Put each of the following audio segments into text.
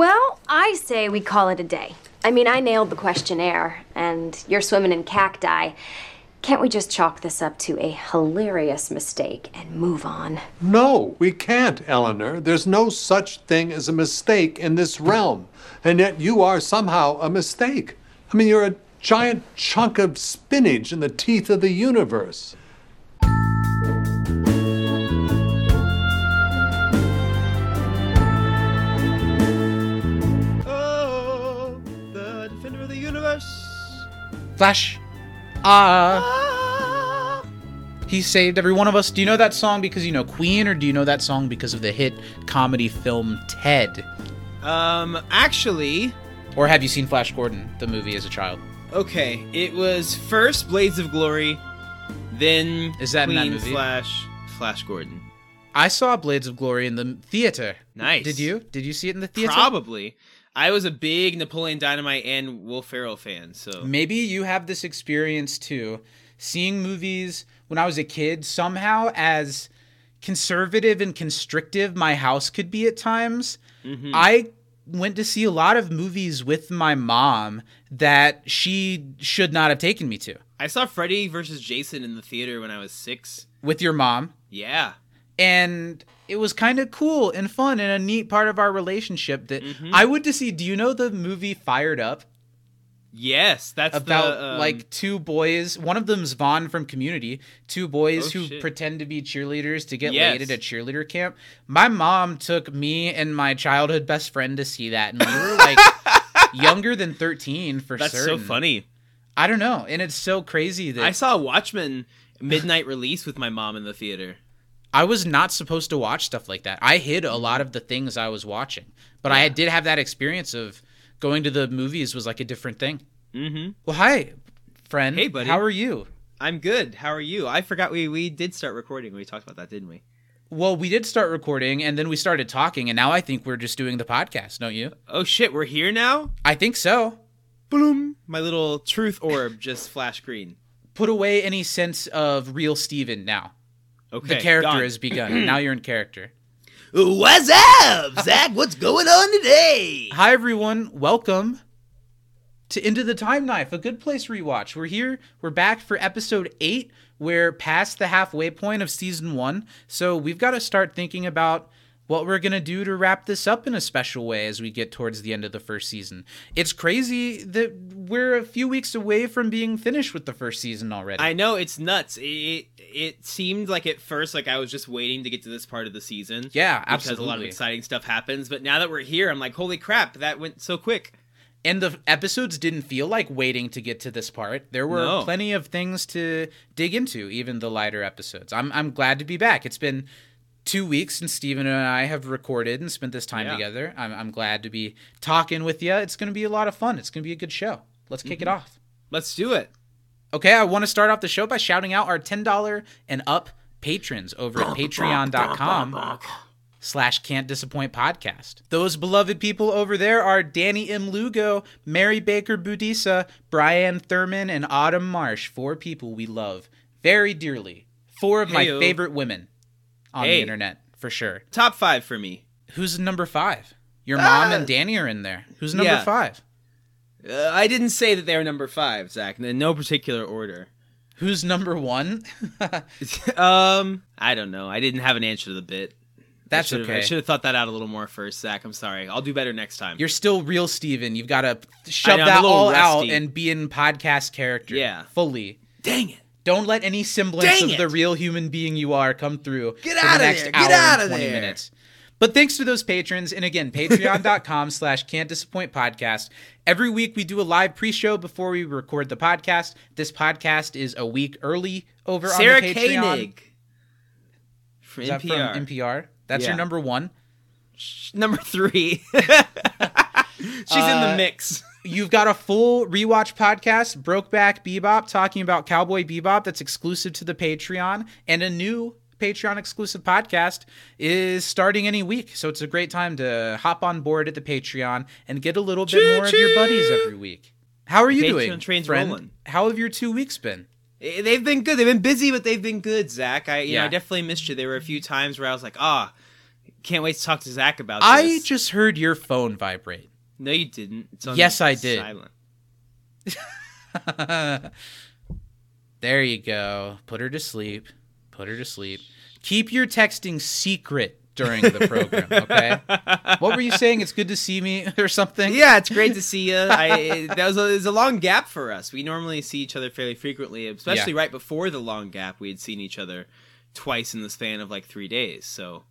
Well, I say we call it a day. I mean, I nailed the questionnaire, and you're swimming in cacti. Can't we just chalk this up to a hilarious mistake and move on? No, we can't, Eleanor. There's no such thing as a mistake in this realm. And yet you are somehow a mistake. I mean, you're a giant chunk of spinach in the teeth of the universe. Flash. Ah. He saved every one of us. Do you know that song because you know Queen, or do you know that song because of the hit comedy film Ted? Um, actually, Or have you seen Flash Gordon, the movie, as a child? okay, it was first Blades of Glory, then Is that in Queen that movie? Flash Flash Gordon. I saw Blades of Glory in the theater. Nice. Did you? Did you see it in the theater? Probably. I was a big Napoleon Dynamite and Will Ferrell fan, so Maybe you have this experience too, seeing movies when I was a kid, somehow as conservative and constrictive my house could be at times. Mm-hmm. I went to see a lot of movies with my mom that she should not have taken me to. I saw Freddy versus Jason in the theater when I was six. With your mom. Yeah. And it was kind of cool and fun and a neat part of our relationship that Mm-hmm. I would to see. Do you know the movie Fired Up? Yes, that's about the, um, like two boys. One of them's Vaughn from Community. Two boys Oh, who shit. pretend to be cheerleaders to get Yes. laid at a cheerleader camp. My mom took me and my childhood best friend to see that, and we were like younger than thirteen for sure. That's certain. so funny. I don't know, and it's so crazy that I saw Watchmen midnight release with my mom in the theater. I was not supposed to watch stuff like that. I hid a lot of the things I was watching, but I did have that experience of going to the movies was like a different thing. Mm-hmm. Well, hi, friend. Hey, buddy. How are you? I'm good. How are you? I forgot we we did start recording. We talked about that, didn't we? Well, we did start recording and then we started talking, and now I think we're just doing the podcast, don't you? Oh shit, we're here now. I think so. Boom! My little truth orb just flashed green. Put away any sense of real Steven now. Okay, the character gone. has begun. now you're in character. What's up, Zach? What's going on today? Hi, everyone. Welcome to Into the Time Knife, a good place to rewatch. We're here. We're back for episode eight. We're past the halfway point of season one. So we've got to start thinking about what we're going to do to wrap this up in a special way as we get towards the end of the first season. It's crazy that we're a few weeks away from being finished with the first season already. I know it's nuts. It it seemed like at first like I was just waiting to get to this part of the season. Yeah, absolutely. because a lot of exciting stuff happens. But now that we're here, I'm like, holy crap, that went so quick. And the episodes didn't feel like waiting to get to this part. There were No. plenty of things to dig into, even the lighter episodes. I'm I'm glad to be back. It's been two weeks since Steven and I have recorded and spent this time Yeah. together. I'm, I'm glad to be talking with you. It's going to be a lot of fun. It's going to be a good show. Let's kick it Mm-hmm. off. Let's do it. Okay, I want to start off the show by shouting out our $10 and up patrons over at patreon.com slash can't disappoint podcast. Those beloved people over there are Danny M. Lugo, Mary Baker Budisa, Brian Thurman, and Autumn Marsh. Four people we love very dearly. Four of my favorite women on Hey. the internet, for sure. Top five for me. Who's number five? Your mom Ah. and Danny are in there. Who's number Yeah. five? Uh, I didn't say that they were number five, Zach. In no particular order. Who's number one? um, I don't know. I didn't have an answer to the bit. That's I okay. I should have thought that out a little more first, Zach. I'm sorry. I'll do better next time. You're still real Steven. You've got to shove know, that all out and be in podcast character. Yeah. Fully. Dang it. Don't let any semblance Dang of the real human being you are come through Get for outta the next there. Get outta and 20 there. minutes. But thanks to those patrons, and again, patreon.com slash can't disappoint podcast. Every week we do a live pre-show before we record the podcast. This podcast is a week early over Sarah on the Patreon. Koenig. From NPR. from NPR? That's Yeah. your number one. Number three. She's in Uh, the mix. You've got a full rewatch podcast, Brokeback Bebop, talking about Cowboy Bebop that's exclusive to the Patreon, and a new Patreon exclusive podcast is starting any week. So it's a great time to hop on board at the Patreon and get a little bit more of your buddies every week. How are you Patreon doing, train's friend? rolling. How have your two weeks been? Eh, They've been good. They've been busy, but they've been good, Zach. I, you know, Yeah. I definitely missed you. There were a few times where I was like, ah, can't wait to talk to Zach about I this. just heard your phone vibrate. No, you didn't. It's on Yes, I did. There you go. Put her to sleep. Put her to sleep. Keep your texting secret during the program, okay? what were you saying? It's good to see me or something? Yeah, it's great to see you. I that was a, it was a long gap for us. We normally see each other fairly frequently, especially Yeah. right before the long gap. We had seen each other twice in the span of like three days. So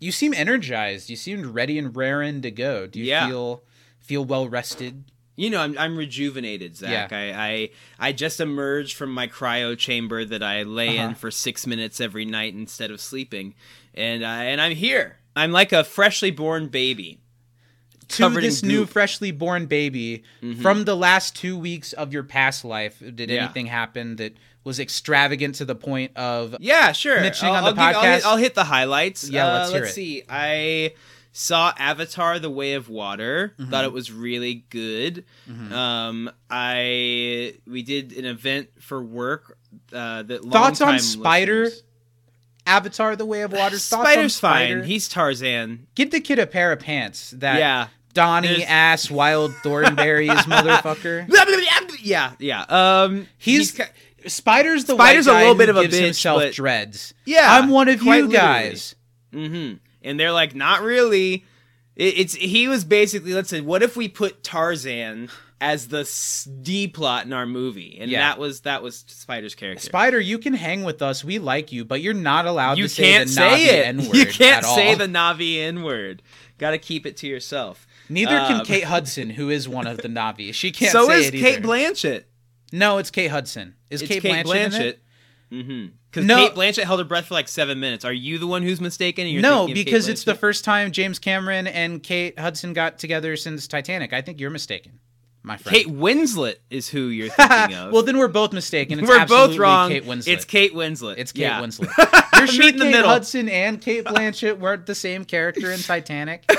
You seem energized. You seemed ready and raring to go. Do you Yeah. feel feel well rested? you know, I'm I'm rejuvenated, Zach. Yeah. I, I I just emerged from my cryo chamber that I lay Uh-huh. in for six minutes every night instead of sleeping, and I and I'm here. I'm like a freshly born baby. to this new. Mm-hmm. freshly born baby from the last two weeks of your past life did Yeah. anything happen that was extravagant to the point of Yeah, sure. Mentioning I'll, on the I'll give- I'll hit, podcast? I'll hit the highlights. Yeah, Uh, let's hear let's see. I saw Avatar: The Way of Water. Mm-hmm. Thought it was really good. Um, I we did an event for work. Uh, that Thoughts on Spider? listeners- Avatar: The Way of Water. Spider's Spider? fine. He's Tarzan. Get the kid a pair of pants. That Yeah. Donnie There's- ass Wild Thornberrys motherfucker. Yeah, yeah. Um, He's, ki- Spider's the Spider's a little bit of a gives bitch, himself but- dreads. Yeah, I'm one of you literally. guys. And they're like, not really. It, it's he was basically let's say, what if we put Tarzan as the D plot in our movie, and Yeah. that was that was Spider's character. Spider, you can hang with us. We like you, but you're not allowed you to say can't the say Na'vi it. N-word You can't at all. say the Na'vi N word. Got to keep it to yourself. Neither can Um, Kate Hudson, who is one of the Na'vi. She can't so say is it Kate. Blanchett. No, it's Kate Hudson. Is It's Kate, Kate, Blanchett? Blanchett. Mm-hmm. Because No. Cate Blanchett held her breath for like seven minutes. Are you the one who's mistaken? and you're No, thinking of Kate because it's the first time James Cameron and Kate Hudson got together since Titanic. I think you're mistaken, my friend. Kate Winslet is who you're thinking of. well, then we're both mistaken. It's We're both wrong. Kate Winslet. It's Kate Winslet. It's Kate Yeah. Winslet. You're sure Meet in the Kate middle. Hudson and Cate Blanchett weren't the same character in Titanic?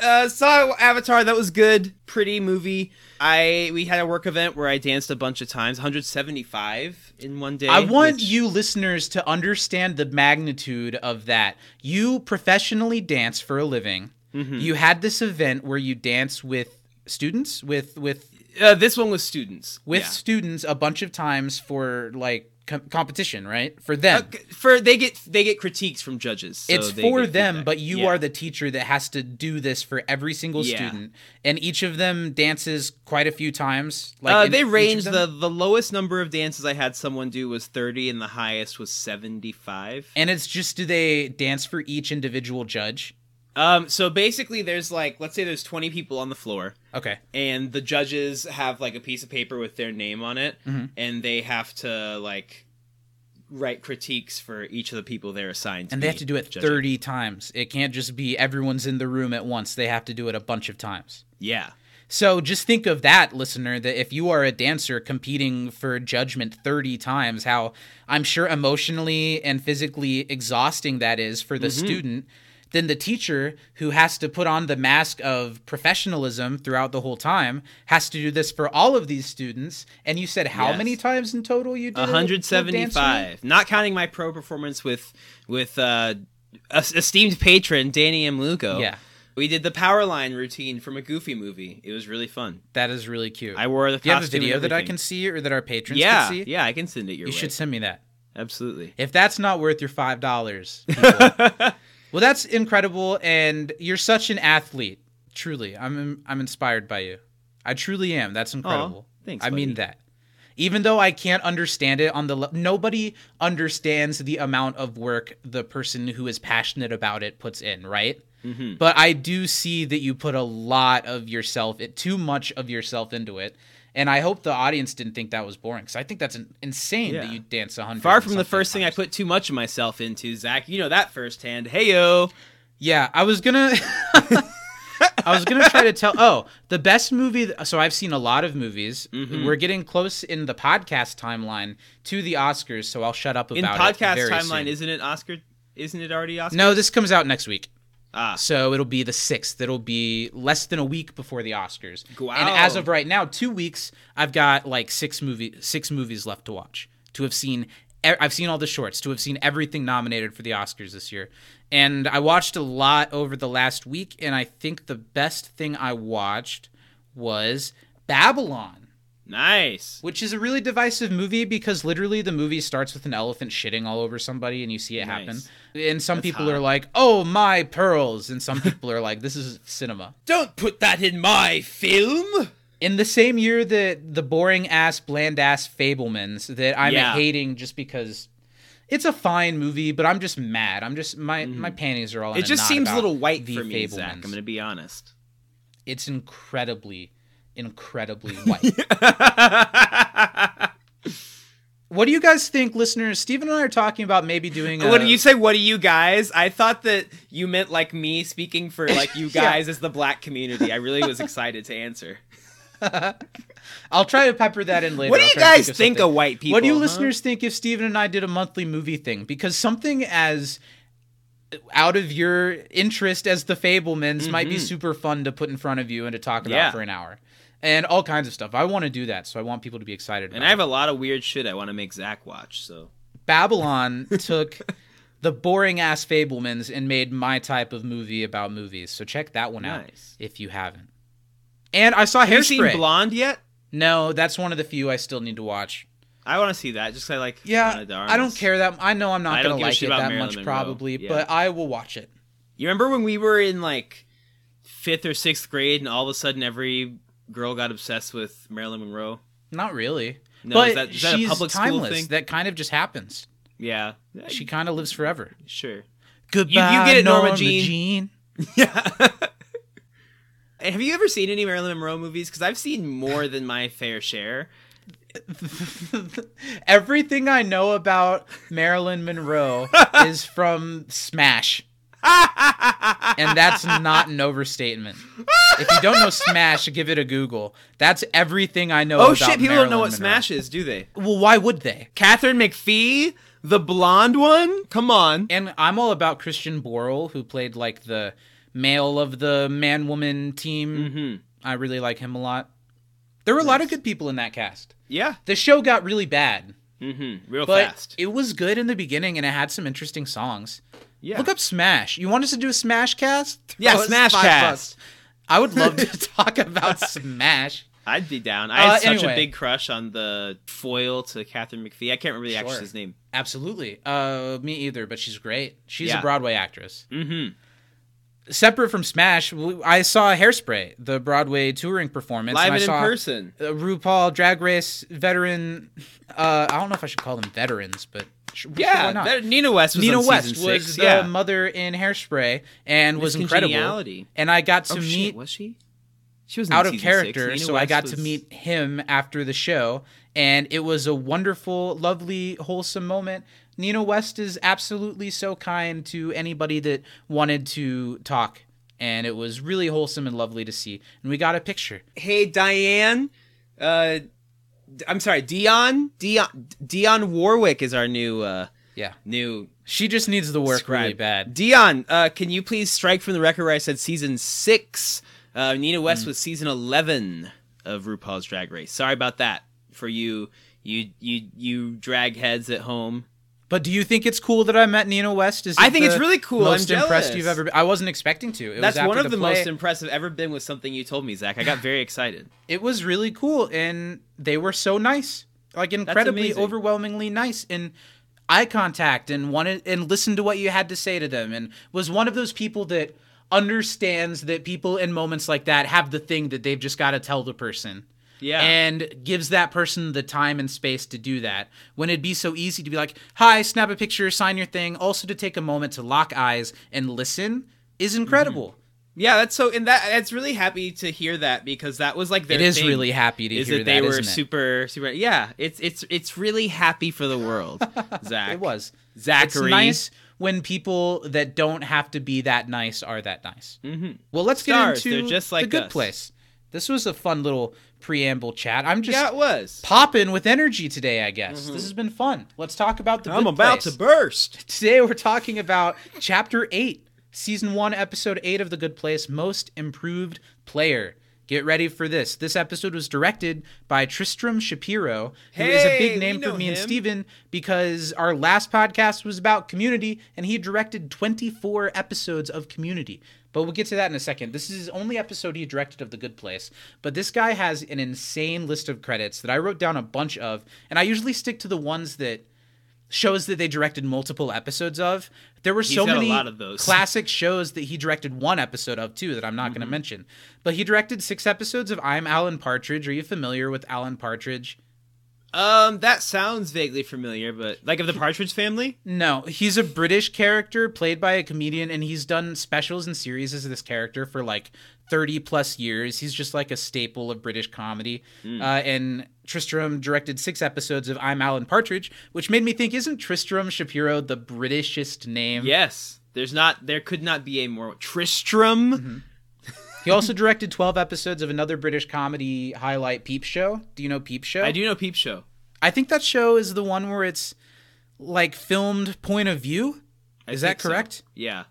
uh, saw Avatar. That was good. Pretty movie. I we had a work event where I danced a bunch of times. 175 in one day. I want which- you listeners to understand the magnitude of that. You professionally dance for a living. Mm-hmm. You had this event where you dance with students with with Uh, this one was students. with Yeah. students a bunch of times for like com- competition, right? For Uh, them. c- for they get they get critiques from judges. so it's for them, feedback. but you Yeah. are the teacher that has to do this for every single Yeah. student, and each of them dances quite a few times. Like uh, they ranged the the lowest number of dances I had someone do was 30 and the highest was 75. and it's just do they dance for each individual judge? Um so basically there's like let's say there's 20 people on the floor Okay, and the judges have like a piece of paper with their name on it Mhm. and they have to like write critiques for each of the people they're assigned to and they have to do it judging. thirty times. It can't just be everyone's in the room at once. They have to do it a bunch of times. Yeah. So just think of that, listener, that if you are a dancer competing for judgment 30 times, how I'm sure emotionally and physically exhausting that is for the Mm-hmm. student, then the teacher who has to put on the mask of professionalism throughout the whole time has to do this for all of these students. And you said how Yes. many times in total you did? it with 175 not counting my pro performance with with uh esteemed patron Danny M. Lugo. Yeah. We did the power line routine from a Goofy movie. It was really fun. That is really cute. I wore the do you have a video that I can see or that our patrons Yeah, can see? yeah, I can send it your You way. should send me that. Absolutely. If that's not worth your five dollars, well, that's incredible, and you're such an athlete. Truly, I'm I'm inspired by you. I truly am. That's incredible. thanks, I mean that. Even though I can't understand it on the le- nobody understands the amount of work the person who is passionate about it puts in, right? Mm-hmm. But I do see that you put a lot of yourself, it, too much of yourself into it. And I hope the audience didn't think that was boring because I think that's an, insane that you dance a hundred. Far from the first thing I put too much of myself into, Zach. You know that firsthand. Hey yo. Yeah, I was gonna. I was gonna try to tell. Oh, the best movie. So I've seen a lot of movies. Mm-hmm. We're getting close in the podcast timeline to the Oscars, so I'll shut up about In it. podcast timeline, soon. isn't it Oscar? Isn't it already Oscar? No, this comes out next week. Ah, So it'll be the sixth. It'll be less than a week before the Oscars. Wow. And as of right now, two weeks, I've got like six movie six movies left to watch. To have seen I've seen all the shorts, to have seen everything nominated for the Oscars this year. And I watched a lot over the last week, and I think the best thing I watched was Babylon Nice. which is a really divisive movie because literally the movie starts with an elephant shitting all over somebody and you see it happen. And some That's people hot. are like, "Oh my pearls," and some people are like, "This is cinema." Don't put that in my film. In the same year that the boring ass, bland ass Fabelmans that I'm Yeah. hating just because it's a fine movie, but I'm just mad. I'm just my mm-hmm. my panties are all. in. It just seems a little white for me, Zach. I'm going to be honest. It's incredibly, incredibly white. what do you guys think, listeners? Steven and I are talking about maybe doing. A, what do you say? What do you guys? I thought that you meant like me speaking for like you Yeah. guys as the black community. I really was excited to answer. I'll try to pepper that in later. What do you guys of think something. of white people? What do you huh? listeners think if Steven and I did a monthly movie thing? Because something as out of your interest as the Fabelmans might be super fun to put in front of you and to talk about Mm-hmm. Yeah. for an hour. And all kinds of stuff. I want to do that, so I want people to be excited about And I have a lot of weird shit I want to make Zach watch. So Babylon took the boring ass Fabelmans and made my type of movie about movies. So check that one out if you haven't. And I saw have you seen Hairspray. Blonde yet? no, that's one of the few I still need to watch. I want to see that. Just 'cause I like. Yeah, I don't care that. I know I'm not gonna like it that Marilyn much, Monroe. probably, Yeah. but I will watch it. You remember when we were in like fifth or sixth grade, and all of a sudden every girl got obsessed with Marilyn Monroe? Not really, No, but is that- is that a she's public school timeless. thing? That kind of just happens. Yeah, She kind of lives forever. sure. Goodbye, You get it, Norma Norma Jean. Jean. Yeah. And have you ever seen any Marilyn Monroe movies? Because I've seen more than my fair share. Everything I know about Marilyn Monroe is from Smash. And that's not an overstatement. If you don't know Smash, give it a Google. That's everything I know Oh shit! People Marilyn don't know what Monroe. Smash is, do they? Well, why would they? Katharine McPhee, the blonde one. Come on. And I'm all about Christian Borle, who played like the male of the man woman team. Mm-hmm. I really like him a lot. There were a lot of good people in that cast. Yeah. The show got really bad, Mm-hmm. Real but fast. it was good in the beginning and it had some interesting songs. Yeah. Look up Smash. You want us to do a Smash cast? Yeah, Throw us Smash five cast. bucks. I would love to talk about Smash. I'd be down. I Uh, had such anyway. a big crush on the foil to Katharine McPhee. I can't remember the Sure. actress's name. Absolutely. Uh, me either, but she's great. She's Yeah. a Broadway actress. Mm-hmm. Separate from Smash, w- I saw Hairspray, the Broadway touring performance. Live and I and in saw person. uh, RuPaul Drag Race veteran. Uh, I don't know if I should call them veterans, but sh- sure, why Yeah, that- Nina West was Nina West season was six. the yeah. mother in Hairspray and was incredible. And I got to oh meet shit, was she? She was out of character, Six. So I West got to meet him after the show, and it was a wonderful, lovely, wholesome moment. Nina West is absolutely so kind to anybody that wanted to talk, and it was really wholesome and lovely to see. And we got a picture. Hey Diane, uh, I'm sorry, Dionne. Dionne. Dionne Warwick is our new uh Yeah, new she just needs the work scribe. really bad. Dionne, uh, can you please strike from the record where I said season six? Uh, Nina. West was season eleven of RuPaul's Drag Race. Sorry about that for you, you, you, you drag heads at home. But do you think it's cool that I met Nina West? Is I think it's really cool. Most I'm impressed jealous. you've ever been. I wasn't expecting to. It That's was one of the play. most impressive ever been with something you told me, Zach. I got very excited. it was really cool and they were so nice like incredibly overwhelmingly nice and eye contact and wanted and listened to what you had to say to them and was one of those people that understands that people in moments like that have the thing that they've just got to tell the person Yeah. and gives that person the time and space to do that when it'd be so easy to be like hi snap a picture sign your thing also to take a moment to lock eyes and listen is incredible Yeah, that's so, and that that's really happy to hear that because that was like their it is really happy to is hear that they that, were super super. Yeah, it's it's it's really happy for the world, Zach. It was. Zachary. It's nice when people that don't have to be that nice are that nice. Mm-hmm. Well, let's get into just the good us. place. This was a fun little preamble chat. I'm just Yeah, it was. popping with energy today. I guess mm-hmm. this has been fun. Let's talk about the. I'm about Place. to burst. Today we're talking about Chapter Eight, Season One, Episode Eight of The Good Place, Most Improved Player. Get ready for this. This episode was directed by Tristram Shapeero, who is a big name for me and him. Steven because our last podcast was about community and he directed 24 episodes of community. But we'll get to that in a second. This is his only episode he directed of The Good Place. But this guy has an insane list of credits that I wrote down a bunch of, and I usually stick to the ones that shows that they directed multiple episodes of. There were so got a many lot of those. classic shows that he directed one episode of too that I'm not Mm-hmm. going to mention. But he directed six episodes of I'm Alan Partridge. Are you familiar with Alan Partridge? Um, that sounds vaguely familiar, but like of the Partridge Family. No, he's a British character played by a comedian, and he's done specials and series as this character for like 30 plus years. He's just like a staple of British comedy. Hmm. Uh, and Tristram directed six episodes of I'm Alan Partridge, which made me think, isn't Tristram Shapeero the Britishest name? Yes, there's not. There could not be a more Tristram. Mm-hmm. He also directed 12 episodes of another British comedy highlight, Peep Show. Do you know Peep Show? I do know Peep Show. I think that show is the one where it's like filmed point of view. I Is that think so. correct? Yeah.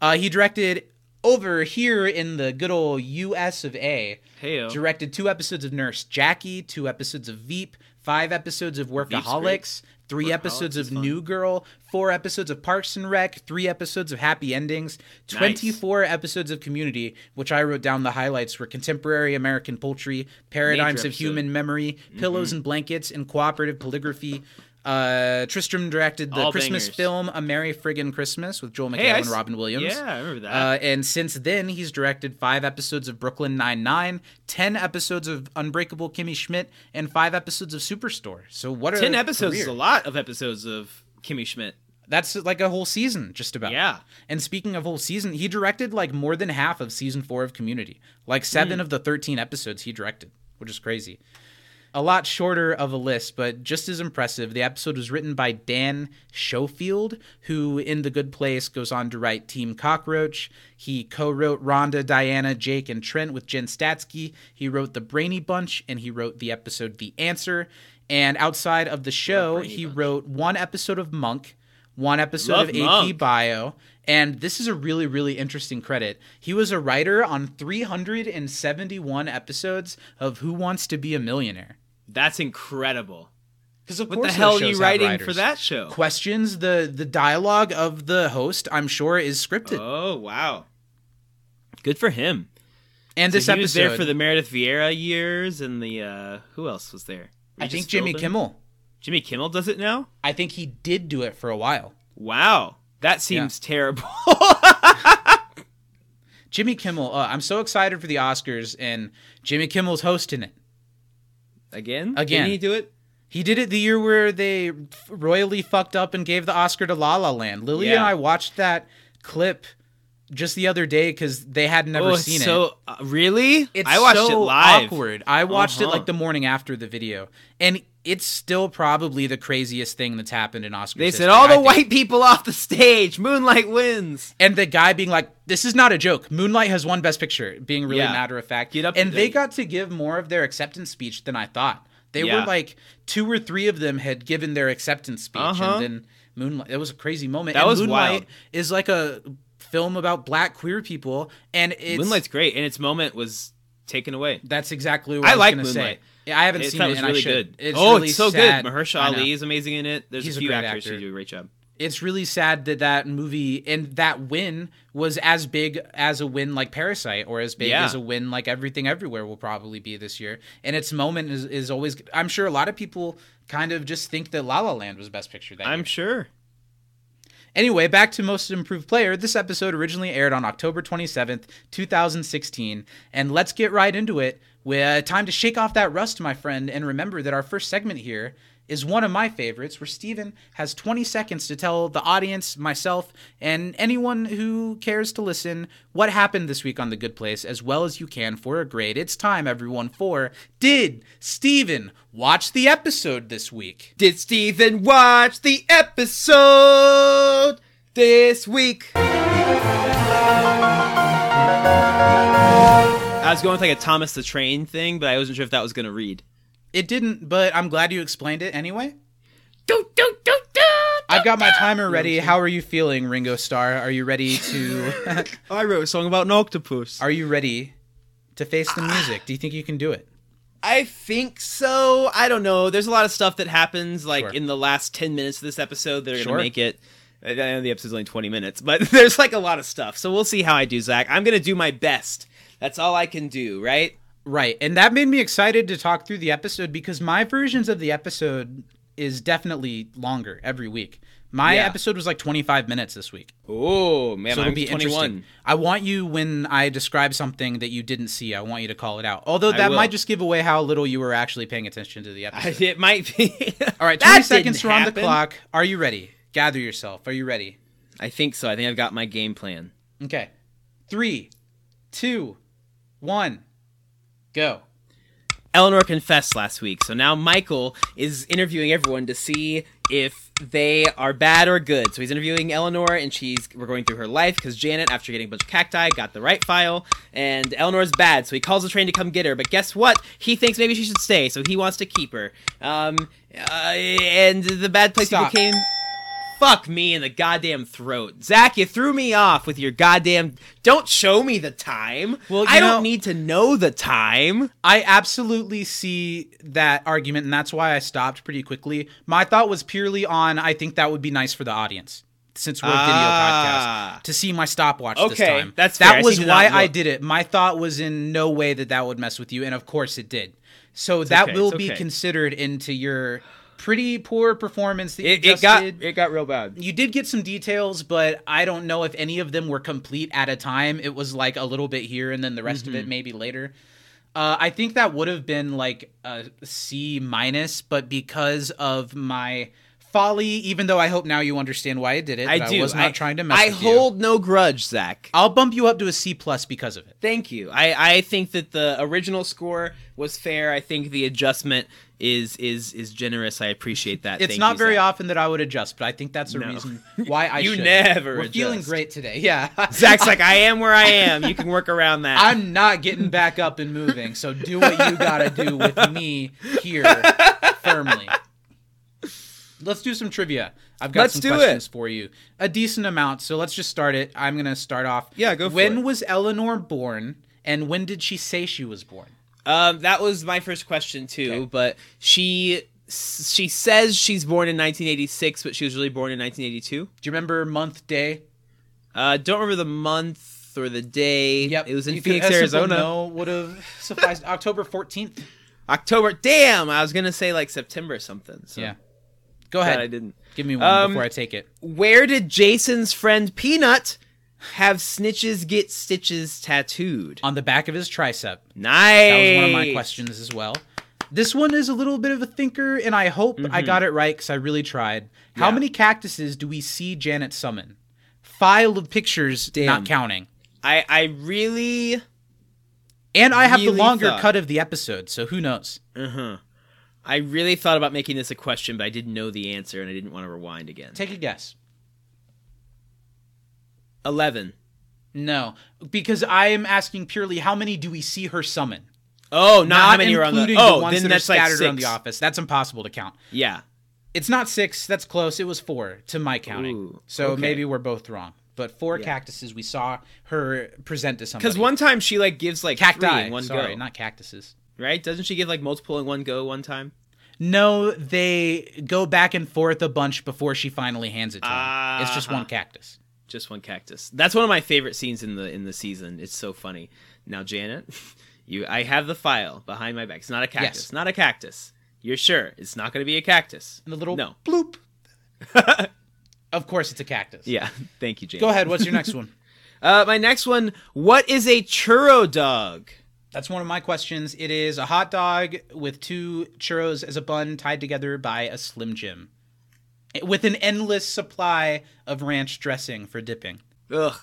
Uh, he directed over here in the good old U.S. of A. Heyo. Directed two episodes of Nurse Jackie, two episodes of Veep, five episodes of Workaholics, three episodes is of fun. New Girl, four episodes of Parks and Rec, three episodes of Happy Endings, Nice. 24 episodes of Community, which I wrote down the highlights were Contemporary American Poultry, Paradigms Major of episode. Human Memory, Pillows mm-hmm. and Blankets, and Cooperative Polygraphy. Uh, Tristram directed the All Christmas bangers. film A Merry Friggin' Christmas with Joel McHale Hey, and s- Robin Williams. Yeah, I remember that. Uh, and since then, he's directed five episodes of Brooklyn Nine-Nine, 10 episodes of Unbreakable Kimmy Schmidt, and five episodes of Superstore. So what are Ten episodes is a lot of episodes of Kimmy Schmidt. That's like a whole season, just about. Yeah. And speaking of whole season, he directed like more than half of season four of Community. Like seven Hmm. of the 13 episodes he directed, which is crazy. A lot shorter of a list, but just as impressive. The episode was written by Dan Schofield, who in The Good Place goes on to write Team Cockroach. He co wrote Rhonda, Diana, Jake, and Trent with Jen Statsky. He wrote The Brainy Bunch, and he wrote the episode The Answer. And outside of the show, he Bunch. wrote one episode of Monk, one episode Love of AP Bio, and this is a really, really interesting credit. He was a writer on 371 episodes of Who Wants to Be a Millionaire. That's incredible. Because of What the hell are you writing writers. for that show? Questions the the dialogue of the host. I'm sure is scripted. Oh wow, good for him. and So this he episode, was there for the Meredith Vieira years, and the uh who else was there? I think Jimmy Philbin? Kimmel. Jimmy Kimmel does it now. I think he did do it for a while. Wow, that seems terrible. Jimmy Kimmel. Uh, I'm so excited for the Oscars, and Jimmy Kimmel's hosting it. Again? Again. Didn't he do it? He did it the year where they royally fucked up and gave the Oscar to La La Land. Lily and I watched that clip just the other day because they had never oh, seen it. so uh, really? It's I watched so it live. awkward. I watched it Uh-huh. like the morning after the video, and it's still probably the craziest thing that's happened in Oscars. They said all the white people off the stage. Moonlight wins. and the guy being like, "This is not a joke. Moonlight has won Best Picture," being really Yeah. matter of fact. Get up and they got to give more of their acceptance speech than I thought. They Yeah. were like two or three of them had given their acceptance speech, Uh-huh. and then Moonlight. It was a crazy moment. That and was Moonlight wild. is like a film about black queer people, and it's Moonlight's great, and its moment was taken away. That's exactly what I I, was like gonna Moonlight. say. I haven't It seen it, and really I should. good. It's oh, really it's so sad. good. Mahershala Ali is amazing in it. There's He's a a few great actors actor. who do a great job. It's really sad that that movie and that win was as big as a win like Parasite, or as big Yeah. as a win like Everything Everywhere will probably be this year. And its moment is, is always. I'm sure a lot of people kind of just think that La La Land was Best Picture that I'm year. sure. Anyway, back to Most Improved Player. This episode originally aired on October 27th, 2016. And let's get right into it. With uh, time to shake off that rust, my friend, and remember that our first segment here is one of my favorites, where Steven has 20 seconds to tell the audience, myself, and anyone who cares to listen what happened this week on The Good Place as well as you can for a grade. It's time, everyone, for Did Steven watch the episode this week? Did Steven watch the episode this week? I was going with like a Thomas the Train thing, but I wasn't sure if that was going to read. It didn't, but I'm glad you explained it anyway. Do, do, do, do, I've got my timer ready. How are you feeling, Ringo Starr? Are you ready to I wrote a song about an octopus. Are you ready to face the music. Do you think you can do it? I think so. I don't know. There's a lot of stuff that happens like Sure. in the last 10 minutes of this episode that are Sure. going to make it. I know the episode's only 20 minutes, but there's like a lot of stuff. So we'll see how I do, Zach. I'm going to do my best. That's all I can do, right? Right. And that made me excited to talk through the episode because my versions of the episode is definitely longer every week. My Yeah. episode was like 25 minutes this week. Oh, man, So I'm it'll be 21. interesting. I want you when I describe something that you didn't see, I want you to call it out. Although that might just give away how little you were actually paying attention to the episode. It might be. All right, That 20 seconds are on the clock. Are you ready? Gather yourself. Are you ready? I think so. I think I've got my game plan. Okay. Three, two, one, go. Eleanor confessed last week, so now Michael is interviewing everyone to see if they are bad or good. So he's interviewing Eleanor, and she's we're going through her life because Janet, after getting a bunch of cacti, got the right file, and Eleanor's bad. So he calls the train to come get her, but guess what? He thinks maybe she should stay, so he wants to keep her. Um, uh, and the bad place Stop. people came. Fuck me in the goddamn throat. Zach, you threw me off with your goddamn. Don't show me the time. Well, I don't need to know the time. I absolutely see that argument, and that's why I stopped pretty quickly. My thought was purely on I think that would be nice for the audience. Since we're a video Ah. podcast, to see my stopwatch this Okay, time. that's fair. That was to why I did it. My thought was in no way that that would mess with you, and of course it did. So that okay, will be okay. considered into your pretty poor performance that It, it got did. it got real bad. You did get some details, but I don't know if any of them were complete at a time. It was like a little bit here and then the rest of Mm-hmm. it maybe later. Uh, I think that would have been like a C minus, but because of my folly, even though I hope now you understand why I did it, I do. was not trying to mess I with you. hold no grudge, Zach. I'll bump you up to a C plus because of it. Thank you. I, I think that the original score was fair. I think the adjustment is is is generous. I appreciate that. It's Thank not very Zach. often that I would adjust, but I think that's a No. reason why I You should. never We're feeling great today. Yeah. Zach's like, I am where I am. You can work around that. I'm not getting back up and moving, so do what you gotta do with me here firmly. Let's do some trivia. I've got Let's some do questions it. for you. A decent amount, so let's just start it. I'm gonna start off. Yeah, go for when it. was Eleanor born, and when did she say she was born? Um, that was my first question too. Okay. But she she says she's born in 1986, but she was really born in 1982. Do you remember month, day? Uh, don't remember the month or the day. Yep. it was in You Phoenix, Arizona. No would have sufficed. October 14th. October. Damn, I was gonna say like September or something. So Yeah. Go glad ahead. I didn't. Give me one Um, before I take it. Where did Jason's friend Peanut have snitches get stitches tattooed? On the back of his tricep. Nice. That was one of my questions as well. This one is a little bit of a thinker, and I hope I got it right because I really tried. How Mm-hmm. Yeah. many cactuses do we see Janet summon? File of pictures, Damn. not counting. I I really. And I have the longer thought. cut of the episode, so who knows? Uh huh. I really thought about making this a question, but I didn't know the answer, and I didn't want to rewind again. Take a guess. Eleven. No, because I am asking purely how many do we see her summon? Oh, not, Not how many are on the. including Oh, the ones then that that's are scattered six. around the office. That's impossible to count. Yeah. It's not six. That's close. It was four to my counting. Ooh, so okay. maybe we're both wrong. But four Yeah. cactuses we saw her present to somebody. Because one time she like gives like cacti. in one Sorry, go, not cactuses. right? Doesn't she give like multiple in one go one time? No, they go back and forth a bunch before she finally hands it to him. It's just one uh-huh. cactus. Just one cactus. That's one of my favorite scenes in the in the season. It's so funny. Now, Janet, you, I have the file behind my back. It's not a cactus. Yes. Not a cactus. You're sure it's not going to be a cactus? And the little no. bloop. Of course, it's a cactus. Yeah. Thank you, Janet. Go ahead. What's your next one? Uh, my next one. What is a churro dog? That's one of my questions. It is a hot dog with two churros as a bun tied together by a Slim Jim, with an endless supply of ranch dressing for dipping. Ugh.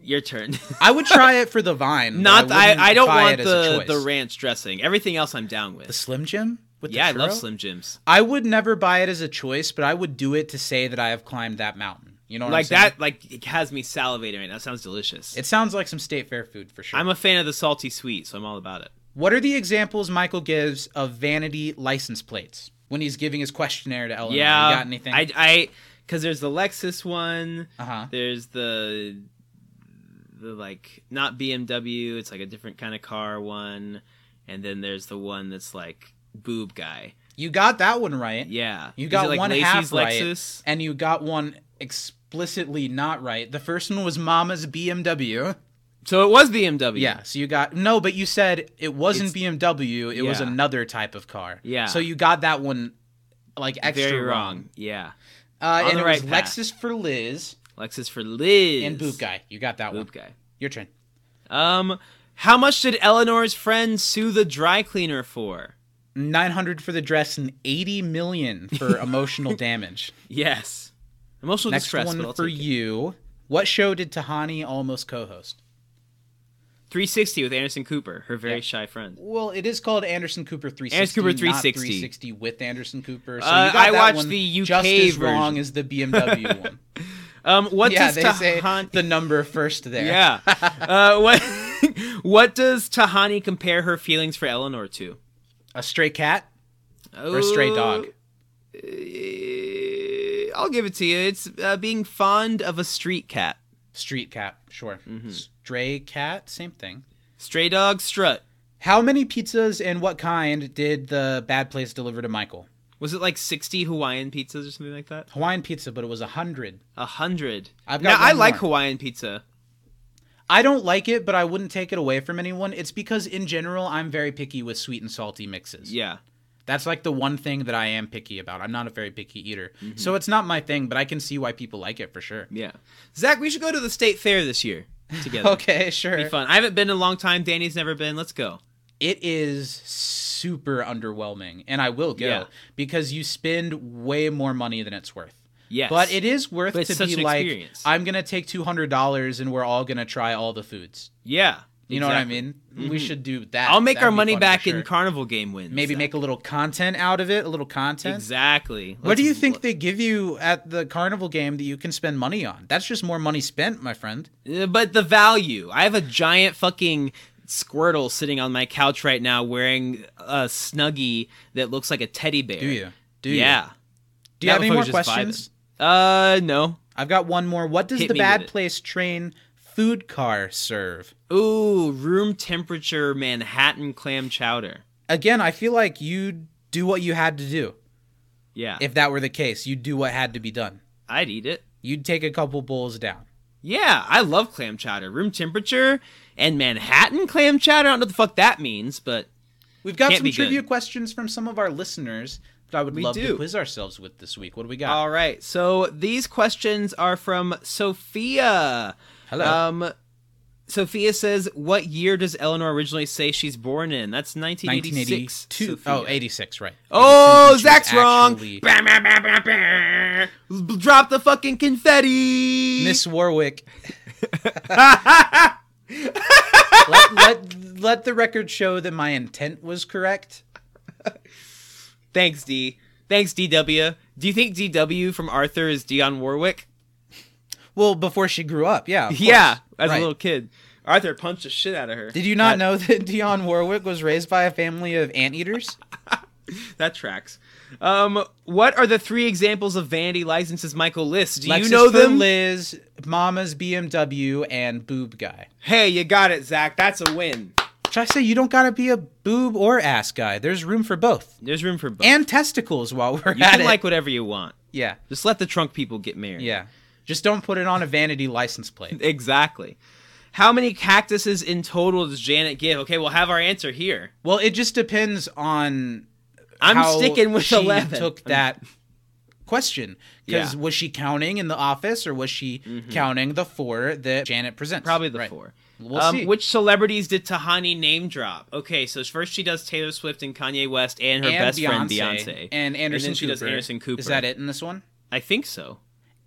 Your turn. I would try it for the vine. Not. I. wouldn't I don't want it as a the the ranch dressing. Everything else I'm down with. The Slim Jim with yeah, I love? Slim Jims. I would never buy it as a choice, but I would do it to say that I have climbed that mountain. You know what I'm Like that. Like it has me salivating right now. That sounds delicious. It sounds like some state fair food for sure. I'm a fan of the salty sweet, so I'm all about it. what are the examples Michael gives of vanity license plates when he's giving his questionnaire to Eleanor? Yeah. You got anything? I. I. Because there's the Lexus one. uh huh. There's the the like not BMW. It's like a different kind of car one, and then there's the one that's like boob guy. You got that one right. Yeah, You got like one Lacey's half right, Lexus? and you got one explicitly not right. The first one was Mama's BMW. So it was BMW. Yeah, so you got no, but you said it wasn't BMW. It was another type of car. Yeah. So you got that one like extra very wrong. wrong. Yeah, Uh, On and it was right path. Lexus for Liz Lexus for Liz and Boop Guy. You got that Boop one. guy. Your turn. Um, how much did Eleanor's friend sue the dry cleaner for? Nine hundred for the dress and eighty million for emotional damage. Yes, emotional Next distress. one but I'll for you. What show did Tahani almost co-host? 360 with Anderson Cooper, her very Yeah. shy friend. Well, it is called Anderson Cooper 360. Anderson Cooper not 360. 360 with Anderson Cooper. So Uh, you got I that watched one the UK just as wrong version. as the BMW one. Um, what yeah, does they say Tahani? the number first there. Yeah. uh, what? what does Tahani compare her feelings for Eleanor to? A stray cat or a stray dog? Uh, I'll give it to you. It's uh, being fond of a street cat. Street cat, sure. Mm-hmm. Stray cat, same thing. Stray dog strut. How many pizzas and what kind did the bad place deliver to Michael? Was it like 60 Hawaiian pizzas or something like that? Hawaiian pizza, but it was a hundred. A hundred. I've Now, I like more. Hawaiian pizza. I don't like it, but I wouldn't take it away from anyone. It's because in general I'm very picky with sweet and salty mixes. Yeah. That's like the one thing that I am picky about. I'm not a very picky eater. Mm-hmm. So it's not my thing, but I can see why people like it for sure. Yeah. Zach, we should go to the state fair this year together. Okay, sure. Be fun. I haven't been in a long time. Danny's never been. Let's go. It is super underwhelming, and I will go Yeah. because you spend way more money than it's worth. Yes. But it is worth to be like, experience. I'm gonna take two hundred dollars, and we're all gonna try all the foods. Yeah. You know what I exactly. mean? We should do that. I'll make That'd our money back sure. in carnival game wins. Maybe Zach. make a little content out of it, a little content. Exactly. What do Let's- you think they give you at the carnival game that you can spend money on? That's just more money spent, my friend. Uh, But the value. I have a giant fucking Squirtle sitting on my couch right now wearing a snuggie that looks like a teddy bear. Do you? Do you? yeah. Do you have any more questions? Uh, no. I've got one more. What does Hit the bad place train food car serve? Ooh, room temperature Manhattan clam chowder. Again, I feel like you'd do what you had to do. Yeah. If that were the case, you'd do what had to be done. I'd eat it. You'd take a couple bowls down. Yeah, I love clam chowder. Room temperature and Manhattan clam chowder. I don't know what the fuck that means, but We've got some trivia good. questions from some of our listeners that I would We love to quiz ourselves with this week. What do we got? All right. So these questions are from Sophia. Hello. Um, Sophia says, "What year does Eleanor originally say she's born in?" That's 1986. 1982. Sophia. Oh, 86, right. Oh, 86, Zach's wrong. actually- bah, bah, bah. Drop the fucking confetti. Miss Warwick. let, let, let the record show that my intent was correct. Thanks, D. Thanks, DW. Do you think DW from Arthur is Dionne Warwick? Well, before she grew up, yeah. Yeah, course. as Right. a little kid. Arthur punched the shit out of her. Did you not That- know that Dionne Warwick was raised by a family of anteaters? That tracks. Um, what are the three examples of vanity licenses Michael lists? Do Lexus you know them? Liz, Mama's BMW, and Boob Guy. hey, you got it, Zach. That's a win. Should I say you don't gotta be a boob or ass guy? There's room for both, There's room for both. and testicles while we're you at can it. like whatever you want. yeah, Just let the trunk people get married. yeah. Just don't put it on a vanity license plate. Exactly. How many cactuses in total does Janet give? Okay, we'll have our answer here. Well, it just depends on. I'm how sticking with she 11. Took that question because Yeah. Mm-hmm. was she counting in the office or was she counting the four that Janet presents? Probably the Right. four. We'll um, see. Which celebrities did Tahani name drop? Okay, so first she does Taylor Swift and Kanye West and her and best Beyonce, friend Beyonce. and Anderson then she Cooper. does Anderson Cooper. Is that it in this one? I think so.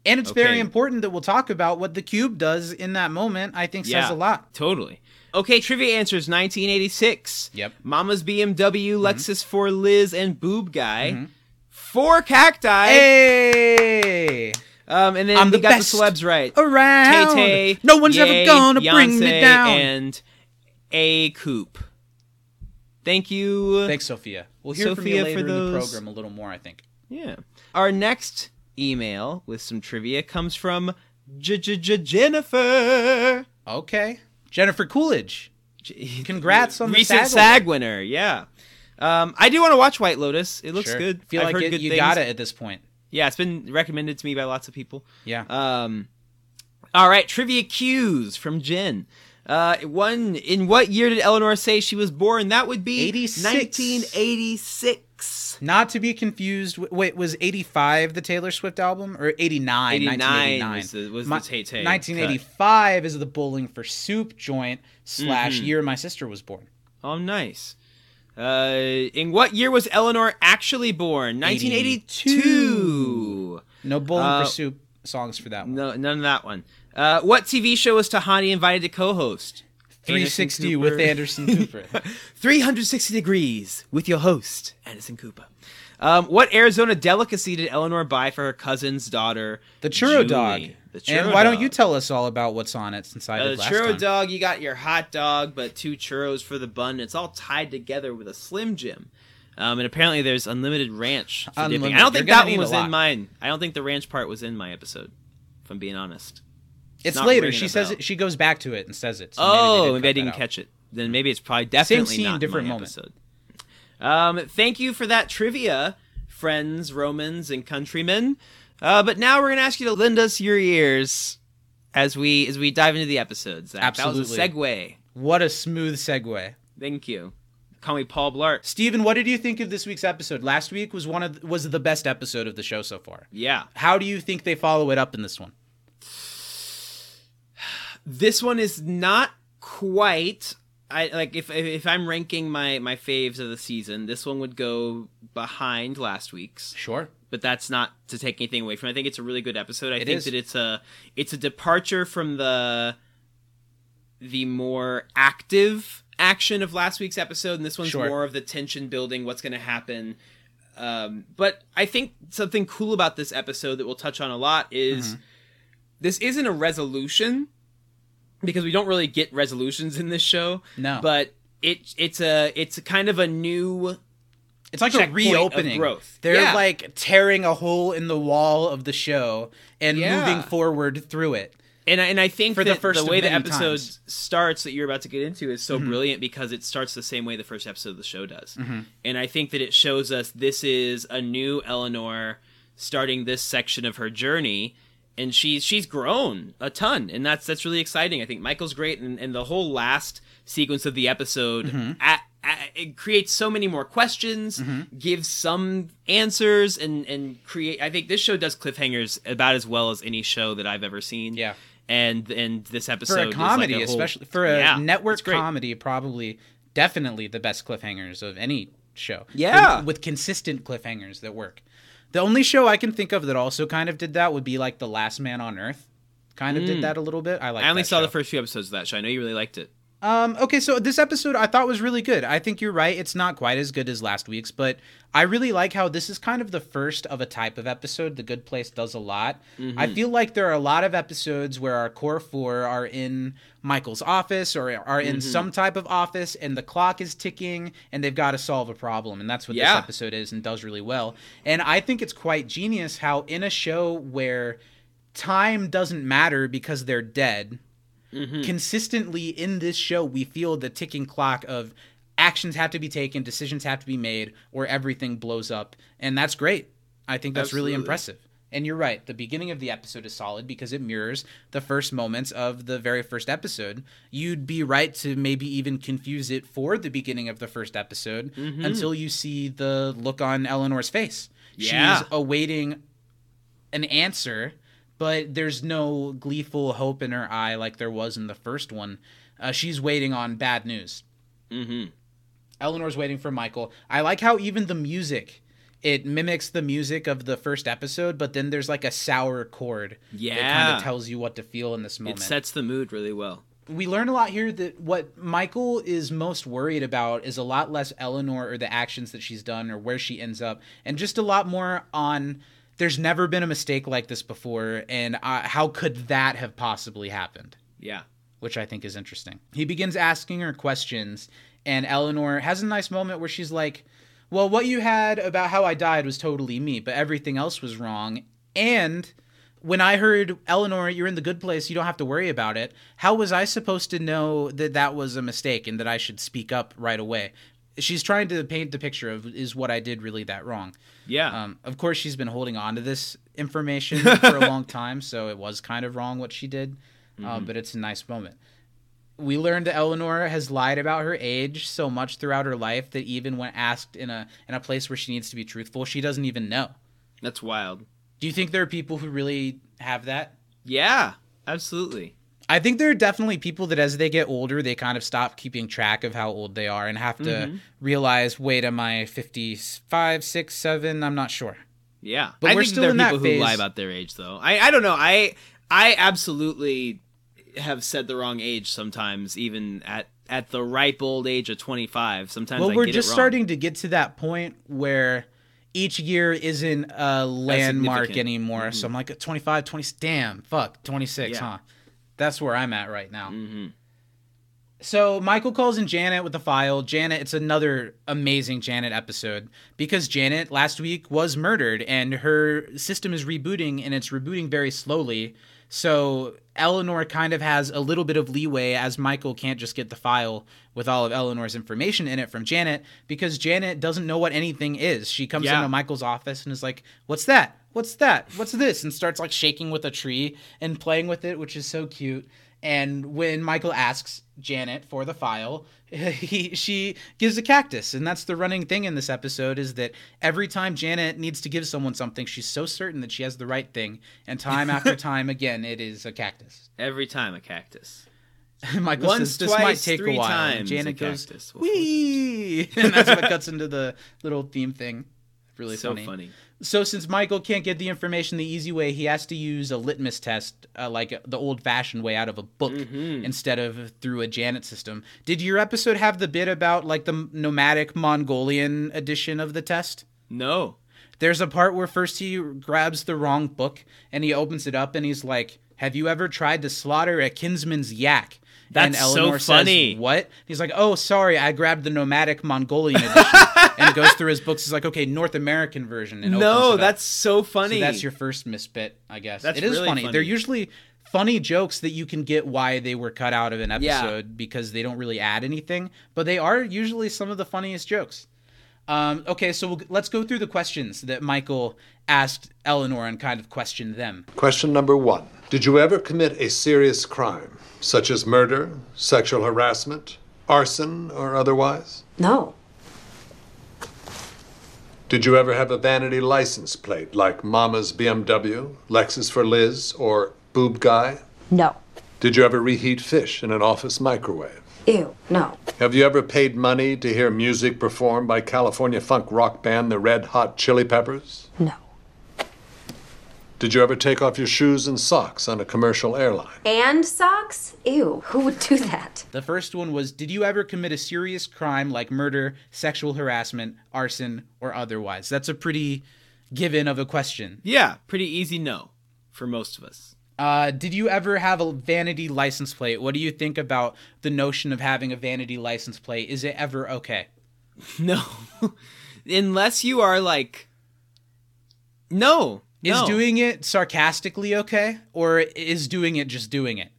And it's Okay. very important that we'll talk about what the cube does in that moment. I think says Yeah. a lot. Totally. Okay, trivia answers 1986. Yep. Mama's BMW, Lexus for Liz, and Boob Guy. Four cacti. Hey, Um, and then I'm we the got the celebs right. around. Tay Tay. no one's Ye, ever gonna bring me down. And A Coop. Thank you. Thanks, Sophia. We'll hear from Sophia, you for later in the program a little more. I think. Yeah. Our next email with some trivia comes from Jennifer. Okay. Jennifer Coolidge. Congrats on the recent SAG SAG, winner. Yeah. Um, I do want to watch White Lotus. It looks Sure. good. Feel I've like it, good you things. got it at this point. Yeah, it's been recommended to me by lots of people. Yeah. Um, all right, trivia cues from Jen. Uh, one in what year did Eleanor say she was born? That would be 86. 1986. Not to be confused. Wait, was 85 the Taylor Swift album or 89? 89 1989 was the- was the Tay Tay 1985 is the Bowling for Soup joint slash Mm-hmm. year my sister was born. Oh, nice. Uh, in what year was Eleanor actually born? 1982. No Bowling Uh, for Soup songs for that one. No, none of that one. Uh, what TV show was Tahani invited to co-host? 360 Anderson with Anderson Cooper. 360 degrees with your host, Anderson Cooper. Um, what Arizona delicacy did Eleanor buy for her cousin's daughter? The churro Julie? dog. The churro and why don't you tell us all about what's on it since I Uh, did the last churro time? dog, you got your hot dog, but two churros for the bun. It's all tied together with a Slim Jim. Um, and apparently there's unlimited ranch for. Unlimited. I don't think You're that one was in mine. I don't think the ranch part was in my episode, if I'm being honest. It's not later. She says bell. it, she goes back to it and says it. So oh, maybe, maybe I didn't catch it. Then maybe it's probably definitely scene, not in different my moment. episode. Um, thank you for that trivia, friends, Romans, and countrymen. Uh, but now we're gonna ask you to lend us your ears as we as we dive into the episodes. Zach. That was a Absolutely. segue. What a smooth segue. Thank you. Call me Paul Blart. Steven, what did you think of this week's episode? Last week was one of was the best episode of the show so far. Yeah. How do you think they follow it up in this one? This one is not quite. I like if if I'm ranking my my faves of the season, this one would go behind last week's. Sure. but that's not to take anything away from. it. I think it's a really good episode. I It think is. that it's a it's a departure from the the more active action of last week's episode, and this one's Sure. more of the tension building, what's going to happen. Um, but I think something cool about this episode that we'll touch on a lot is Mm-hmm. this isn't a resolution because we don't really get resolutions in this show. No. but it it's a it's a kind of a new It's like a reopening. growth. They're Yeah. like tearing a hole in the wall of the show and Yeah. moving forward through it. And I, and I think For the first the way the episode times. Mm-hmm. starts that you're about to get into is so brilliant because it starts the same way the first episode of the show does. And I think that it shows us this is a new Eleanor starting this section of her journey and she's she's grown a ton and that's that's really exciting. I think Michael's great and, and the whole last sequence of the episode Mm-hmm. at, at- it creates so many more questions, gives some answers and and create I think this show does cliffhangers about as well as any show that I've ever seen Yeah. and and this episode For a is comedy, like a whole- especially for a Yeah, network comedy, probably definitely the best cliffhangers of any show. Yeah. With, with consistent cliffhangers that work. The only show I can think of that also kind of did that would be like The Last Man on Earth. Kind of did that a little bit. I like Mm. I only saw show. the first few episodes of that show. I know you really liked it. Um, okay, so this episode I thought was really good. I think you're right. It's not quite as good as last week's, but I really like how this is kind of the first of a type of episode The Good Place does a lot. I feel like there are a lot of episodes where our core four are in Michael's office or are in some type of office and the clock is ticking and they've got to solve a problem. And that's what Yeah. this episode is and does really well. And I think it's quite genius how in a show where time doesn't matter because they're dead Mm-hmm. consistently in this show we feel the ticking clock of actions have to be taken decisions have to be made or everything blows up. And that's great. I think that's really impressive. And you're right the beginning of the episode is solid because it mirrors the first moments of the very first episode. You'd be right to maybe even confuse it for the beginning of the first episode mm-hmm. until you see the look on eleanor's face. Yeah. she's awaiting an answer, but there's no gleeful hope in her eye like there was in the first one. Uh, she's waiting on bad news. Mm-hmm. Eleanor's waiting for Michael. I like how even the music it mimics the music of the first episode, but then there's like a sour chord yeah. that kind of tells you what to feel in this moment It sets the mood really well. we learn a lot here that what Michael is most worried about is a lot less Eleanor or the actions that she's done or where she ends up, and just a lot more on there's never been a mistake like this before, and uh, how could that have possibly happened? Yeah. Which I think is interesting. He begins asking her questions, and Eleanor has a nice moment where she's like, Well, what you had about how I died was totally me, but everything else was wrong. And when I heard Eleanor, you're in the good place, you don't have to worry about it. How was I supposed to know that that was a mistake and that I should speak up right away? She's trying to paint the picture of is what I did really that wrong. Yeah. Um, of course, she's been holding on to this information for a long time, so it was kind of wrong what she did. Uh, but it's a nice moment. We learned that Eleanor has lied about her age so much throughout her life that even when asked in a in a place where she needs to be truthful, she doesn't even know. That's wild. Do you think there are people who really have that? Yeah, absolutely. I think there are definitely people that as they get older, they kind of stop keeping track of how old they are and have to mm-hmm. realize, wait, am I 55, 6, 7? I'm not sure. Yeah, But I we're think still there are in that people phase. who lie about their age, though. I I don't know. I I absolutely have said the wrong age sometimes, even at at the ripe old age of twenty five. Sometimes Well, I we're get just it wrong. starting to get to that point where each year isn't a landmark anymore. So mm-hmm. I'm like 25, 20, damn, fuck, 26, Yeah. huh? That's where I'm at right now. Mm-hmm. So Michael calls in Janet with the file. Janet, it's another amazing Janet episode because Janet last week was murdered and her system is rebooting and it's rebooting very slowly. So Eleanor kind of has a little bit of leeway as Michael can't just get the file with all of Eleanor's information in it from Janet because Janet doesn't know what anything is. She comes Yeah. into Michael's office and is like, "What's that? What's that? What's this?" and starts like shaking with a tree and playing with it, which is so cute. And when Michael asks Janet for the file, he she gives a cactus, and that's the running thing in this episode is that every time Janet needs to give someone something, she's so certain that she has the right thing, and time after time again, it is a cactus. every time a cactus. Michael Once, says this might take a while. and Janet goes. "Wee," and that's what cuts into the little theme thing. Really so funny. funny. So since Michael can't get the information the easy way, he has to use a litmus test, uh, like the old-fashioned way, out of a book Mm-hmm. instead of through a Janet system. Did your episode have the bit about like the nomadic Mongolian edition of the test? No. There's a part where first he grabs the wrong book and he opens it up and he's like, "Have you ever tried to slaughter a kinsman's yak?" And That's so Eleanor funny. Says, what? He's like, "Oh, sorry, I grabbed the nomadic Mongolian edition." and goes through his books. He's like, "Okay, North American version." And No, that's so So funny. that's your first misbit, I guess. That's it is really funny. funny. They're usually funny jokes that you can get why they were cut out of an Yeah. episode because they don't really add anything, but they are usually some of the funniest jokes. Um, okay, so we'll, let's go through the questions that Michael asked Eleanor and kind of questioned them. Question number one Did you ever commit a serious crime, such as murder, sexual harassment, arson, or otherwise? No. Did you ever have a vanity license plate like Mama's BMW, Lexus for Liz, or Boob Guy? No. Did you ever reheat fish in an office microwave? Ew. No. Have you ever paid money to hear music performed by California funk rock band the Red Hot Chili Peppers? No. Did you ever take off your shoes and socks on a commercial airline? And socks? Ew. Who would do that? The first one was Did you ever commit a serious crime like murder, sexual harassment, arson, or otherwise? That's a pretty given of a question. yeah, pretty easy no for most of us. Uh, did you ever have a vanity license plate? What do you think about the notion of having a vanity license plate? Is it ever okay? No. Unless you are like No. Is no. doing it sarcastically okay? Or is doing it just doing it?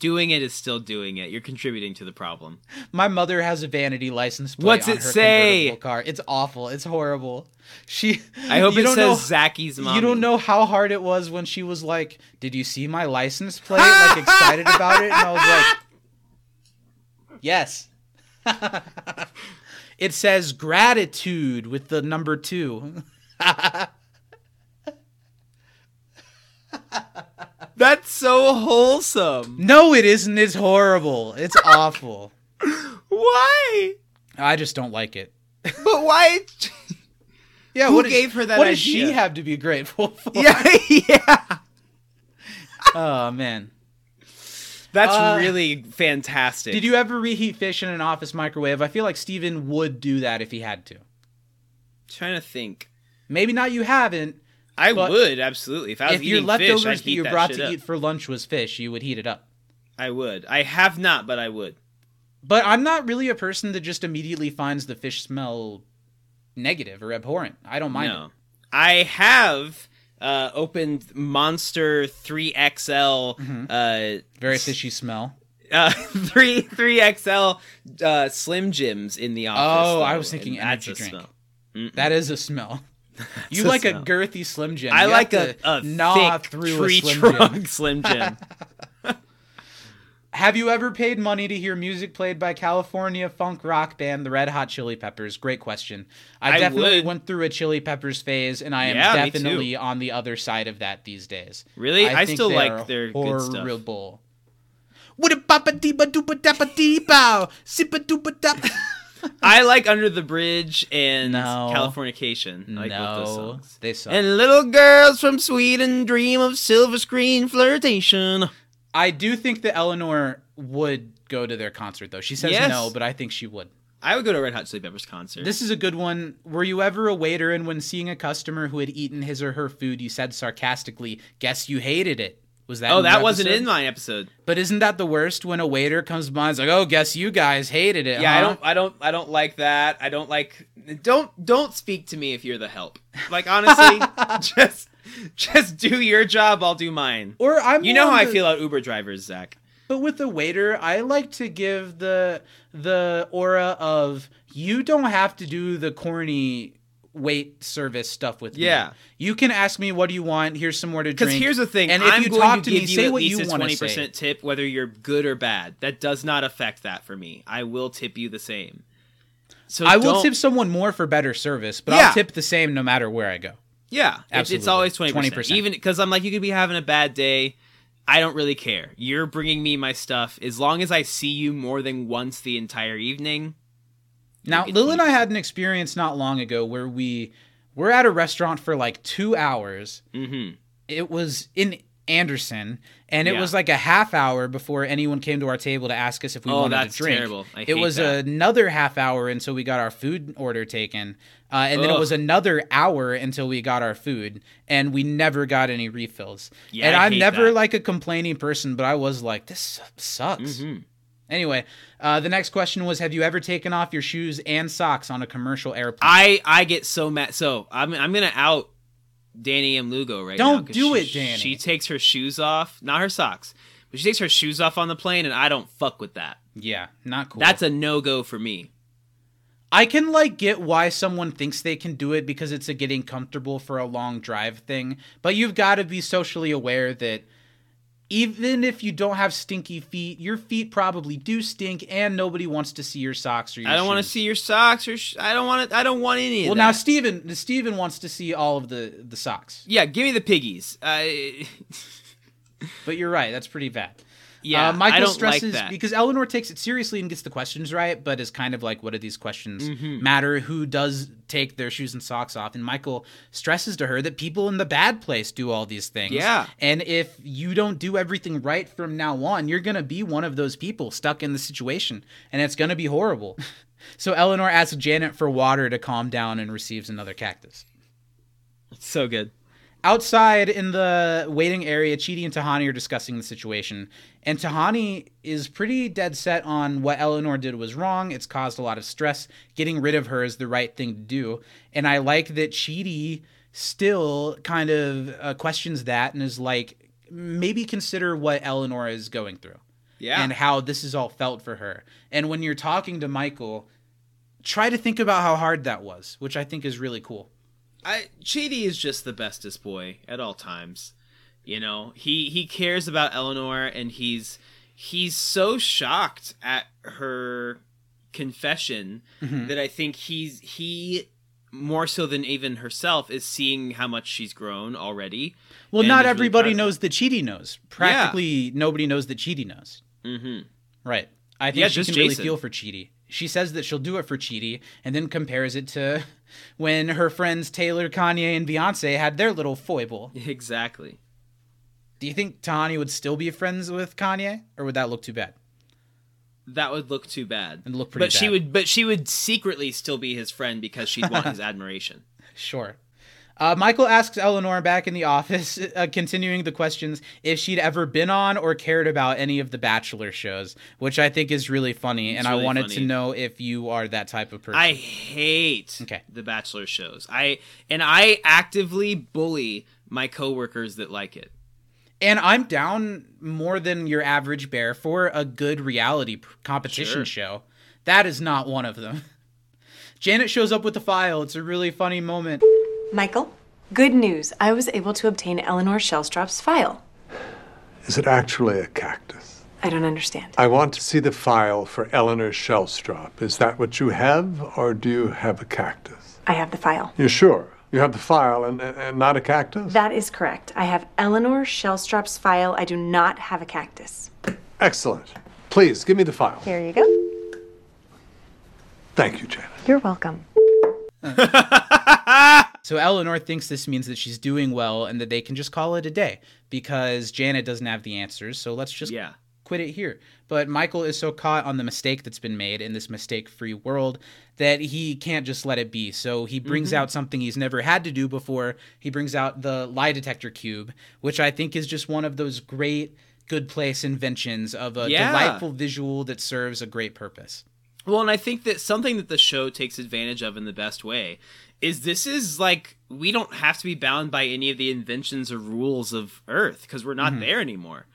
doing it is still doing it. You're contributing to the problem. My mother has a vanity license plate. What's on it her say? convertible Car. It's awful. It's horrible. She. I hope you it don't says know- Zacky's mom. You don't know how hard it was when she was like, "Did you see my license plate?" Like excited about it, and I was like, "Yes." it says gratitude with the number two. That's so wholesome. No, it isn't. It's horrible. It's awful. Why? I just don't like it. But why? Yeah, Who what gave her that What does she have to be grateful for? yeah, yeah. Oh man. That's Uh, really fantastic. Did you ever reheat fish in an office microwave? I feel like Steven would do that if he had to. trying to think. Maybe not. You haven't. I But would absolutely. If I was if your leftovers fish, that you brought to up. eat for lunch was fish, you would heat it up. I would. I have not, but I would. But I'm not really a person that just immediately finds the fish smell negative or abhorrent. I don't mind no, I have uh, opened Monster 3XL, Mm-hmm. uh, Very fishy smell. uh, three three XL uh, Slim Jims in the office. Oh, I was thinking energy drink. That is a smell. You like a girthy Slim Jim. I You like a, a gnaw thick through tree a Slim Jim. trunk Slim Jim. Have you ever paid money to hear music played by California funk rock band the Red Hot Chili Peppers? Great question. I, I definitely would. went through a Chili Peppers phase, and I am Yeah, definitely on the other side of that these days. Really? I think still like their good stuff. horrible. What a papa deepa doopa dappa deepa sippa doopa dap. I like Under the Bridge and No. Californication. I like both those No, songs. they suck. And little girls from Sweden dream of silver screen flirtation. I do think that Eleanor would go to their concert, though. She says Yes. no, but I think she would. I would go to a Red Hot Chili Peppers concert. This is a good one. Were you ever a waiter and when seeing a customer who had eaten his or her food, you said sarcastically, "Guess you hated it." Was that? oh, that wasn't episode? in my episode. But isn't that the worst when a waiter comes by and's like, "Oh, guess you guys hated it." Yeah, I don't, I don't, I don't like that. I don't like. Don't, don't speak to me if you're the help. Like honestly, just, just do your job. I'll do mine. Or I'm. You know how I feel about Uber drivers, Zach. But with the waiter, I like to give the the aura of you don't have to do the corny wait service stuff with me. Yeah. You can ask me what do you want. Here's some more to Because drink. here's the thing: And if I'm you talk to to me, you say what you want to twenty say. percent tip, whether you're good or bad. That does not affect that for me. I will tip you the same. So I will tip someone more for better service, but Yeah. I'll tip the same no matter where I go. Yeah, it's, it's always twenty percent. Even because I'm like, you could be having a bad day. I don't really care. You're bringing me my stuff as long as I see you more than once the entire evening. Now, Lil and I had an experience not long ago where we were at a restaurant for like two hours. Mm-hmm. It was in Anderson, and it Yeah. was like a half hour before anyone came to our table to ask us if we Oh, wanted that's to drink. terrible. I it was that. another half hour until we got our food order taken, uh, and then it was another hour until we got our food, and we never got any refills. Yeah, and I I'm never that. like a complaining person, but I was like, this sucks. Mm-hmm. Anyway, uh, the next question was: Have you ever taken off your shoes and socks on a commercial airplane? I I get so mad. So I'm I'm gonna out Danny and Lugo right now. Don't 'cause do she- it, Danny. She takes her shoes off, not her socks, but she takes her shoes off on the plane, and I don't fuck with that. yeah, not cool. That's a no go for me. I can like get why someone thinks they can do it because it's a getting comfortable for a long drive thing, but you've got to be socially aware that even if you don't have stinky feet, your feet probably do stink, and nobody wants to see your socks or your I don't want to see your socks or sh- I don't want to. I don't want any. Of that. Well, now. Steven, Steven wants to see all of the the socks, yeah, give me the piggies. Uh, but you're right, that's pretty bad. Yeah, uh, Michael stresses like because Eleanor takes it seriously and gets the questions right, but is kind of like, what do these questions Mm-hmm. matter? Who does take their shoes and socks off? And Michael stresses to her that people in the bad place do all these things. Yeah. And if you don't do everything right from now on, you're going to be one of those people stuck in the situation, and it's going to be horrible. so Eleanor asks Janet for water to calm down and receives another cactus. so good. Outside in the waiting area, Chidi and Tahani are discussing the situation. And Tahani is pretty dead set on what Eleanor did was wrong. It's caused a lot of stress. Getting rid of her is the right thing to do. And I like that Chidi still kind of uh, questions that and is like, maybe consider what Eleanor is going through Yeah, and how this is all felt for her. And when you're talking to Michael, try to think about how hard that was, which I think is really cool. I Chidi is just the bestest boy at all times. You know, he he cares about Eleanor, and he's he's so shocked at her confession Mm-hmm. that I think he's he more so than even herself is seeing how much she's grown already. Well, not is really everybody knows that Chidi knows. Practically nobody knows that Chidi knows. Mm-hmm. Right. I think Yeah, she just can really feel for Chidi. She says that she'll do it for Chidi and then compares it to when her friends Taylor, Kanye, and Beyonce had their little foible. Exactly. Do you think Tahani would still be friends with Kanye? Or would that look too bad? That would look too bad. It'd look pretty but she would but she would secretly still be his friend because she'd want his admiration. Sure. Uh, Michael asks Eleanor back in the office, uh, continuing the questions, if she'd ever been on or cared about any of the Bachelor shows, which I think is really funny. and really I wanted funny. to know if you are that type of person. I hate Okay. the Bachelor shows. I and I actively bully my coworkers that like it. And I'm down more than your average bear for a good reality competition Sure. show. That is not one of them. Janet shows up with the file. It's a really funny moment. Michael, good news. I was able to obtain Eleanor Shellstrop's file. Is it actually a cactus? I don't understand. I want to see the file for Eleanor Shellstrop. Is that what you have, or do you have a cactus? I have the file. You're sure? You have the file and, and, and not a cactus? That is correct. I have Eleanor Shellstrop's file. I do not have a cactus. Excellent. Please, give me the file. Here you go. Thank you, Janet. You're welcome. So Eleanor thinks this means that she's doing well and that they can just call it a day because Janet doesn't have the answers. So let's just Yeah. quit it here. But Michael is so caught on the mistake that's been made in this mistake free world that he can't just let it be. So he brings mm-hmm. out something he's never had to do before. He brings out the lie detector cube, which I think is just one of those great good place inventions of a Yeah. delightful visual that serves a great purpose. Well, and I think that something that the show takes advantage of in the best way is this is like we don't have to be bound by any of the inventions or rules of Earth because we're not mm-hmm. there anymore.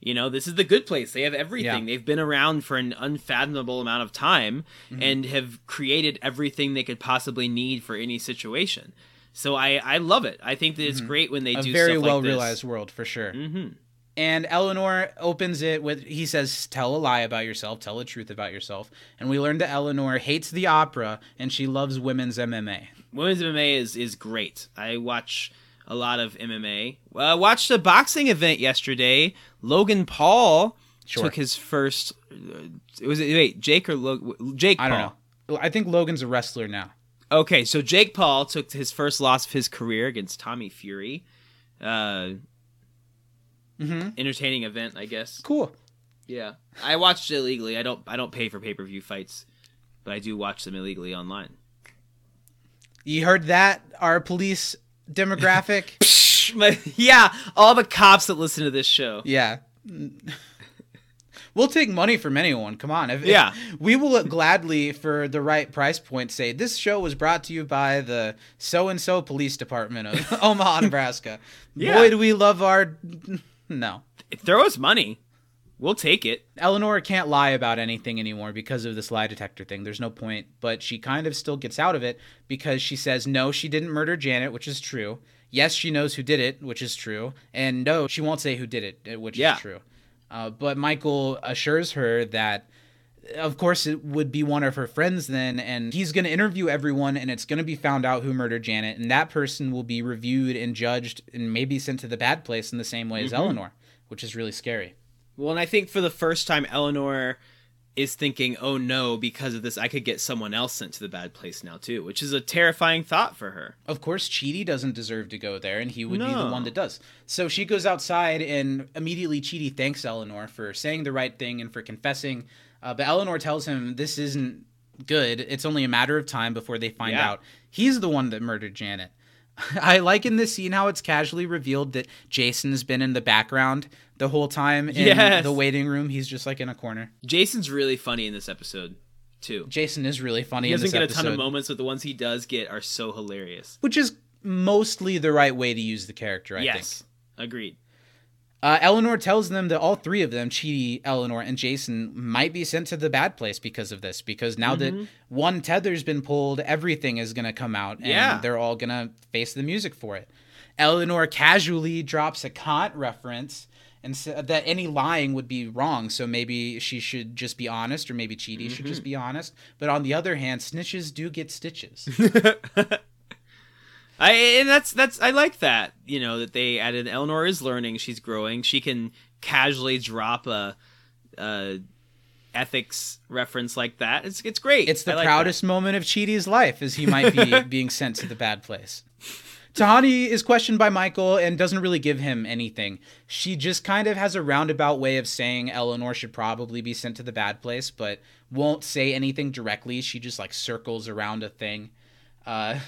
You know, this is the good place. They have everything. Yeah. They've been around for an unfathomable amount of time mm-hmm. and have created everything they could possibly need for any situation. So I I love it. I think that it's mm-hmm. great when they a do very well like realized world for sure. Mm-hmm. And Eleanor opens it with he says, "Tell a lie about yourself. Tell the truth about yourself." And we learn that Eleanor hates the opera and she loves women's MMA. Women's MMA is is great. I watch a lot of MMA. Uh, watched a boxing event yesterday. Logan Paul Sure. took his first. Uh, was it wait Jake or Jake? I Paul. don't know. I think Logan's a wrestler now. Okay, so Jake Paul took his first loss of his career against Tommy Fury. Uh, Entertaining event, I guess. Cool. Yeah, I watched it illegally. I don't. I don't pay for pay per view fights, but I do watch them illegally online. You heard that? Our police demographic. Yeah, all the cops that listen to this show. yeah. We'll take money from anyone. Come on. If, if- Yeah. we will gladly, for the right price point, say this show was brought to you by the so and so police department of Omaha, Nebraska. Yeah. Boy, do we love our. No. Throw us money. We'll take it. Eleanor can't lie about anything anymore because of this lie detector thing. There's no point, but she kind of still gets out of it because she says no, she didn't murder Janet, which is true. Yes, she knows who did it, which is true, and no, she won't say who did it, uh, which Yeah. is true. Uh, but Michael assures her that, of course, it would be one of her friends then, and he's going to interview everyone, and it's going to be found out who murdered Janet, and that person will be reviewed and judged and maybe sent to the bad place in the same way as Eleanor, which is really scary. Well, and I think for the first time, Eleanor is thinking, "Oh no, because of this, I could get someone else sent to the bad place now too," which is a terrifying thought for her. Of course, Chidi doesn't deserve to go there, and he would be the one that does. So she goes outside, and immediately Chidi thanks Eleanor for saying the right thing and for confessing. Uh, but Eleanor tells him this isn't good. It's only a matter of time before they find Yeah. out he's the one that murdered Janet. I like in this scene how it's casually revealed that Jason's been in the background the whole time in Yes. the waiting room. He's just like in a corner. Jason's really funny in this episode too. Jason is really funny. He doesn't get a ton of moments, but the ones he does get are so hilarious. which is mostly the right way to use the character. I think. yes, agreed. Uh, Eleanor tells them that all three of them, Chidi, Eleanor, and Jason, might be sent to the bad place because of this. Because now Mm-hmm. that one tether's been pulled, everything is going to come out, and Yeah. they're all going to face the music for it. Eleanor casually drops a Kant reference and said that any lying would be wrong. So maybe she should just be honest, or maybe should Mm-hmm. just be honest. But on the other hand, snitches do get stitches. I and that's that's I like that. You know that they added. Eleanor is learning. She's growing. She can casually drop a, a ethics reference like that. It's it's great. It's the like proudest moment of Chidi's life as he might be being sent to the bad place. Tahani is questioned by Michael and doesn't really give him anything. She just kind of has a roundabout way of saying Eleanor should probably be sent to the bad place, but won't say anything directly. She just like circles around a thing. Uh,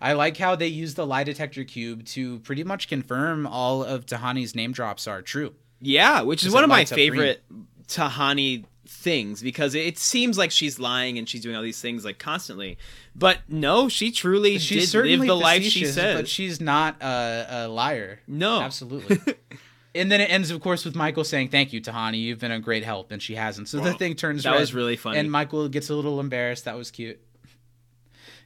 I like how they use the lie detector cube to pretty much confirm all of Tahani's name drops are true. Yeah, which is one of my up green. favorite Tahani things because it seems like she's lying and she's doing all these things like constantly. But no, she truly She's did certainly live the life she says. but she's not a, a liar. No. absolutely. and then it ends, of course, with Michael saying, "Thank you, Tahani. You've been a great help," and she hasn't. So the thing turns. That red, was really funny. And Michael gets a little embarrassed. That was cute.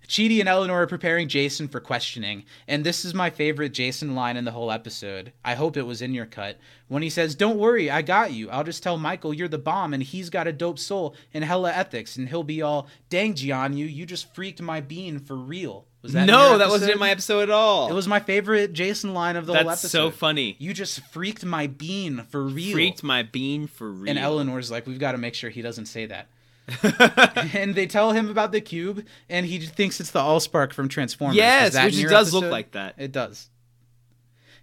Chidi and Eleanor are preparing Jason for questioning, and this is my favorite Jason line in the whole episode. I hope it was in your cut. When he says, Don't worry, I got you. I'll just tell Michael you're the bomb, and he's got a dope soul and hella ethics, and he'll be all, Dang, Jianyu, you you just freaked my bean for real. Was that no, that wasn't in my episode at all. It was my favorite Jason line of the whole That's episode. so funny. You just freaked my bean for real. Freaked my bean for real. And Eleanor's like, we've got to make sure he doesn't say that. and they tell him about the cube, and he thinks it's the Allspark from Transformers. Yes, which it does look like that. It does.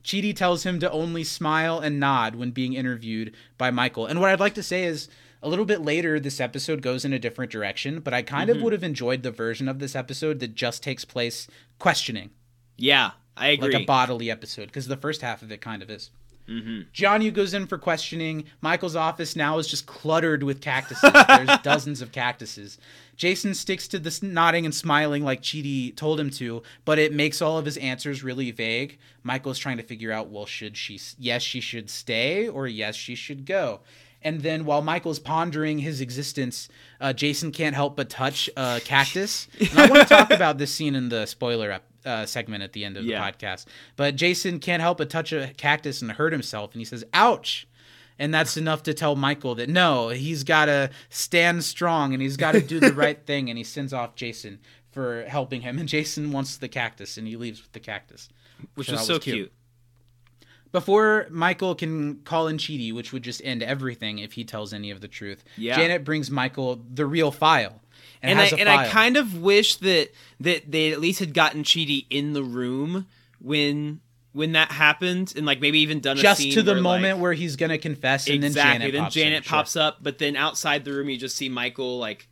Chidi tells him to only smile and nod when being interviewed by Michael. And what I'd like to say is, a little bit later, this episode goes in a different direction, but I kind Mm-hmm. of would have enjoyed the version of this episode that just takes place questioning Yeah, I agree. like a bottle episode because the first half of it kind of is. Jianyu goes in for questioning. Michael's office now is just cluttered with cactuses. There's dozens of cactuses. Jason sticks to this nodding and smiling like Chidi told him to, but it makes all of his answers really vague. Michael's trying to figure out, well, should she? Yes, she should stay, or yes, she should go. And then while Michael's pondering his existence, uh, Jason can't help but touch a cactus. And I want to talk about this scene in the spoiler ep- uh, segment at the end of the podcast. But Jason can't help but touch a cactus and hurt himself, and he says, "Ouch." And that's enough to tell Michael that no, he's got to stand strong and he's got to do the right thing. And he sends off Jason for helping him. And Jason wants the cactus and he leaves with the cactus. which was so cute. Before Michael can call in Chidi, which would just end everything if he tells any of the truth, Yeah. Janet brings Michael the real file. And, And I and I kind of wish that that they at least had gotten Chidi in the room when when that happened, and like maybe even done a just to the where, like- moment where he's gonna confess, and exactly. then Janet pops, in. Sure. up, but then outside the room, you just see Michael like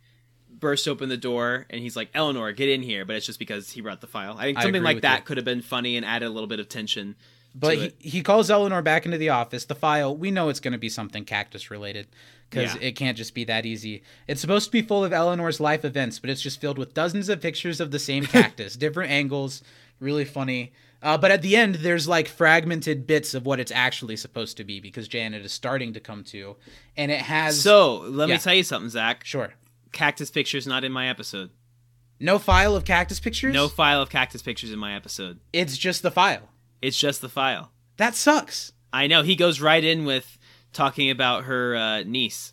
burst open the door, and he's like, "Eleanor, get in here." But it's just because he brought the file. I think something agree like that you. could have been funny and added a little bit of tension. But he, he calls Eleanor back into the office. The file, we know it's going to be something cactus related because Yeah. it can't just be that easy. It's supposed to be full of Eleanor's life events, but it's just filled with dozens of pictures of the same cactus, different angles, really funny. Uh, but at the end, there's like fragmented bits of what it's actually supposed to be because Janet is starting to come to, and it has So let Yeah. me tell you something, Zach. sure Cactus pictures not in my episode. no file of cactus pictures. No file of cactus pictures in my episode. it's just the file. It's just the file. That sucks. I know he goes right in with talking about her uh, niece.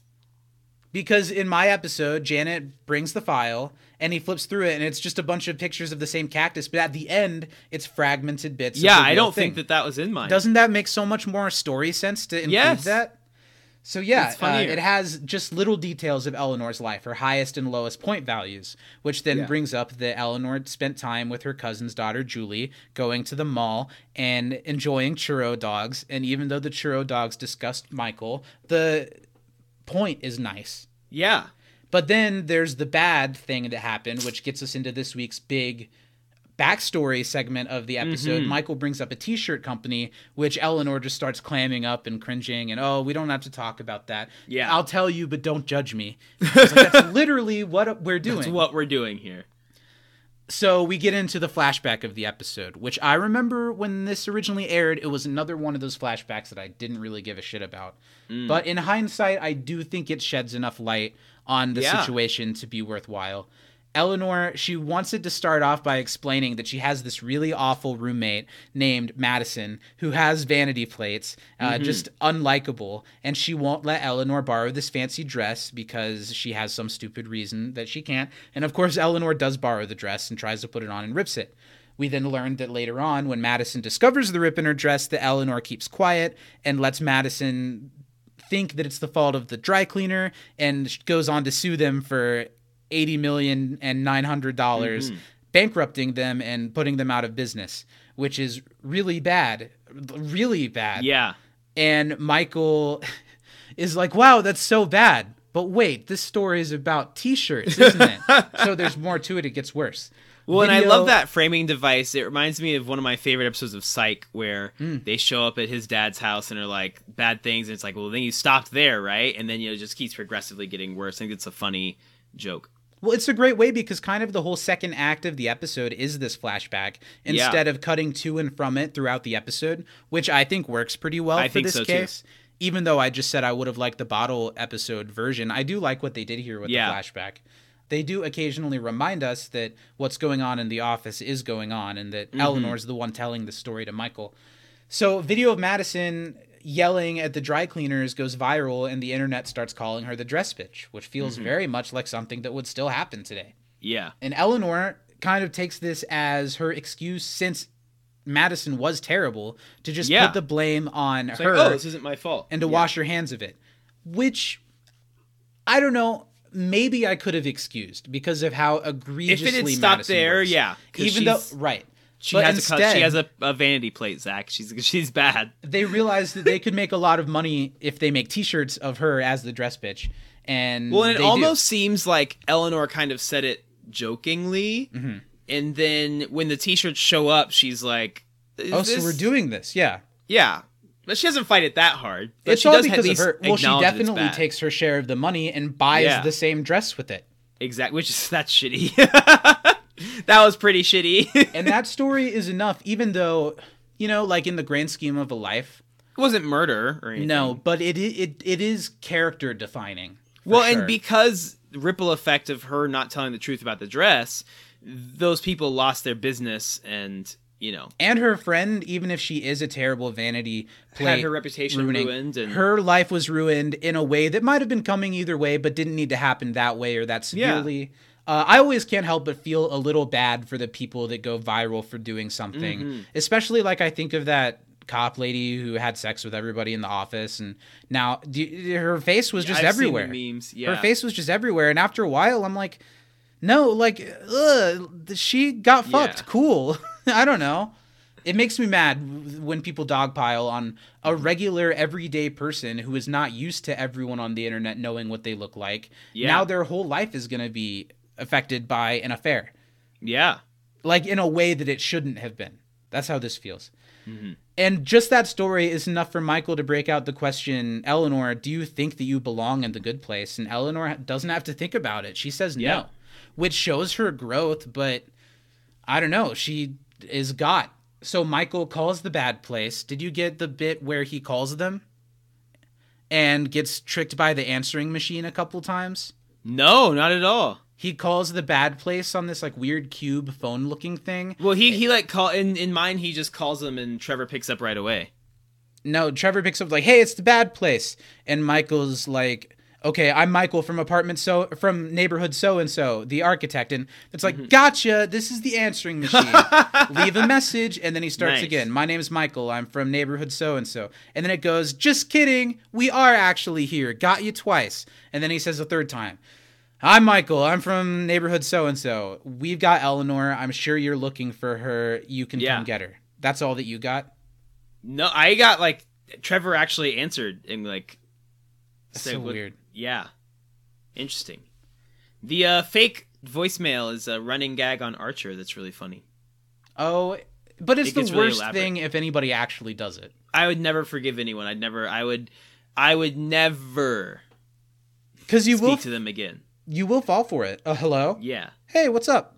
Because in my episode, Janet brings the file and he flips through it, and it's just a bunch of pictures of the same cactus. But at the end, it's fragmented bits. of Yeah, I don't thing. think that that was in mine. Doesn't that make so much more story sense to include Yes. that? So yeah, uh, it has just little details of Eleanor's life, her highest and lowest point values, which then Yeah. brings up that Eleanor spent time with her cousin's daughter Julie, going to the mall and enjoying churro dogs. And even though the churro dogs disgust Michael, the point is nice. yeah. But then there's the bad thing that happened, which gets us into this week's big backstory segment of the episode. Mm-hmm. Michael brings up a t-shirt company, which Eleanor just starts clamming up and cringing, and oh, we don't have to talk about that. Yeah. I'll tell you, but don't judge me. Like, that's literally what we're doing. That's what we're doing here. So we get into the flashback of the episode, which I remember when this originally aired, it was another one of those flashbacks that I didn't really give a shit about. Mm. But in hindsight, I do think it sheds enough light on the Yeah. situation to be worthwhile. Eleanor, she wants it to start off by explaining that she has this really awful roommate named Madison who has vanity plates, uh, Mm-hmm. just unlikable, and she won't let Eleanor borrow this fancy dress because she has some stupid reason that she can't. And of course, Eleanor does borrow the dress and tries to put it on and rips it. We then learned that later on, when Madison discovers the rip in her dress, that Eleanor keeps quiet and lets Madison think that it's the fault of the dry cleaner and goes on to sue them for 80 million and 900 dollars Mm-hmm. bankrupting them and putting them out of business which is really bad really bad Yeah. and michael is like wow that's so bad but wait, this story is about T-shirts, isn't it? so there's more to it. It gets worse. Well, and I love that framing device. It reminds me of one of my favorite episodes of Psych, where Hmm. they show up at his dad's house and are like bad things, and it's like, well, then you stopped there, right? And then you know, it just keeps progressively getting worse. I think it's a funny joke. Well, it's a great way because kind of the whole second act of the episode is this flashback Yeah. instead of cutting to and from it throughout the episode, which I think works pretty well I for this so, too. case. Even though I just said I would have liked the bottle episode version, I do like what they did here with Yeah. the flashback. They do occasionally remind us that what's going on in the office is going on and that Mm-hmm. Eleanor's the one telling the story to Michael. So, video of Madison yelling at the dry cleaners goes viral, and the internet starts calling her the dress bitch, which feels Mm-hmm. very much like something that would still happen today. Yeah, And Eleanor kind of takes this as her excuse since Madison was terrible to just Yeah. put the blame on it's her like, oh, this isn't my fault. and to Yeah. wash her hands of it. Which I don't know. Maybe I could have excused because of how egregiously If it had stopped Madison there, yeah, Even though, right, She But has a instead, cut, she has a, a vanity plate, Zach. She's she's bad. they realized that they could make a lot of money if they make T-shirts of her as the dress bitch. And Well, and it they do. almost seems like Eleanor kind of said it jokingly, Mm-hmm. and then when the T-shirts show up, she's like, "Is Oh, so we're doing this, yeah. yeah." But she doesn't fight it that hard. But it's she all does because of her. Well, she acknowledge that it's definitely takes her share of the money and buys Yeah. the same dress with it. exactly, which is that's shitty. that was pretty shitty. And that story is enough, even though, you know, like in the grand scheme of a life, it wasn't murder or anything. no, but it it it is character defining. Well, sure. and because ripple effect of her not telling the truth about the dress, those people lost their business, and you know, and her friend, even if she is a terrible vanity plate, had her reputation ruining, ruined, and her life was ruined in a way that might have been coming either way, but didn't need to happen that way or that Yeah. Uh, I always can't help but feel a little bad for the people that go viral for doing something, Mm-hmm. especially like I think of that cop lady who had sex with everybody in the office, and now d- her face was just I've everywhere. memes, yeah. Her face was just everywhere, and after a while, I'm like, no, like, ugh, she got fucked. Yeah. Cool. I don't know. It makes me mad when people dogpile on a regular, everyday person who is not used to everyone on the internet knowing what they look like. Yeah. Now their whole life is going to be affected by an affair, yeah, like in a way that it shouldn't have been. That's how this feels. Mm-hmm. And just that story is enough for Michael to break out the question, Eleanor, do you think that you belong in the good place? And Eleanor doesn't have to think about it. She says Yeah. no, which shows her growth, but I don't know. She is got. So Michael calls the bad place. Did you get the bit where he calls them and gets tricked by the answering machine a couple times? no, not at all. He calls the bad place on this like weird cube phone looking thing. Well, he he like call in in mine. He just calls them, and Trevor picks up right away. No, Trevor picks up like, "Hey, it's the bad place," and Michael's like, "Okay, I'm Michael from apartment so from neighborhood so and so, the architect," and it's Mm-hmm. like, "Gotcha, this is the answering machine. Leave a message," and then he starts Nice. again. My name is Michael. I'm from neighborhood so and so, and then it goes, "Just kidding, we are actually here. Got you twice," and then he says a third time. I'm Michael. I'm from neighborhood so and so. We've got Eleanor. I'm sure you're looking for her. You can Yeah. come get her. That's all that you got. No, I got like Trevor actually answered and like. That's said so what- weird. Yeah, interesting. The uh, fake voicemail is a running gag on Archer. That's really funny. Oh, but it's It the really worst elaborate. thing if anybody actually does it. I would never forgive anyone. I'd never. I would. I would never Because you speak will, to them again. You will fall for it. Uh, hello. Yeah. Hey, what's up?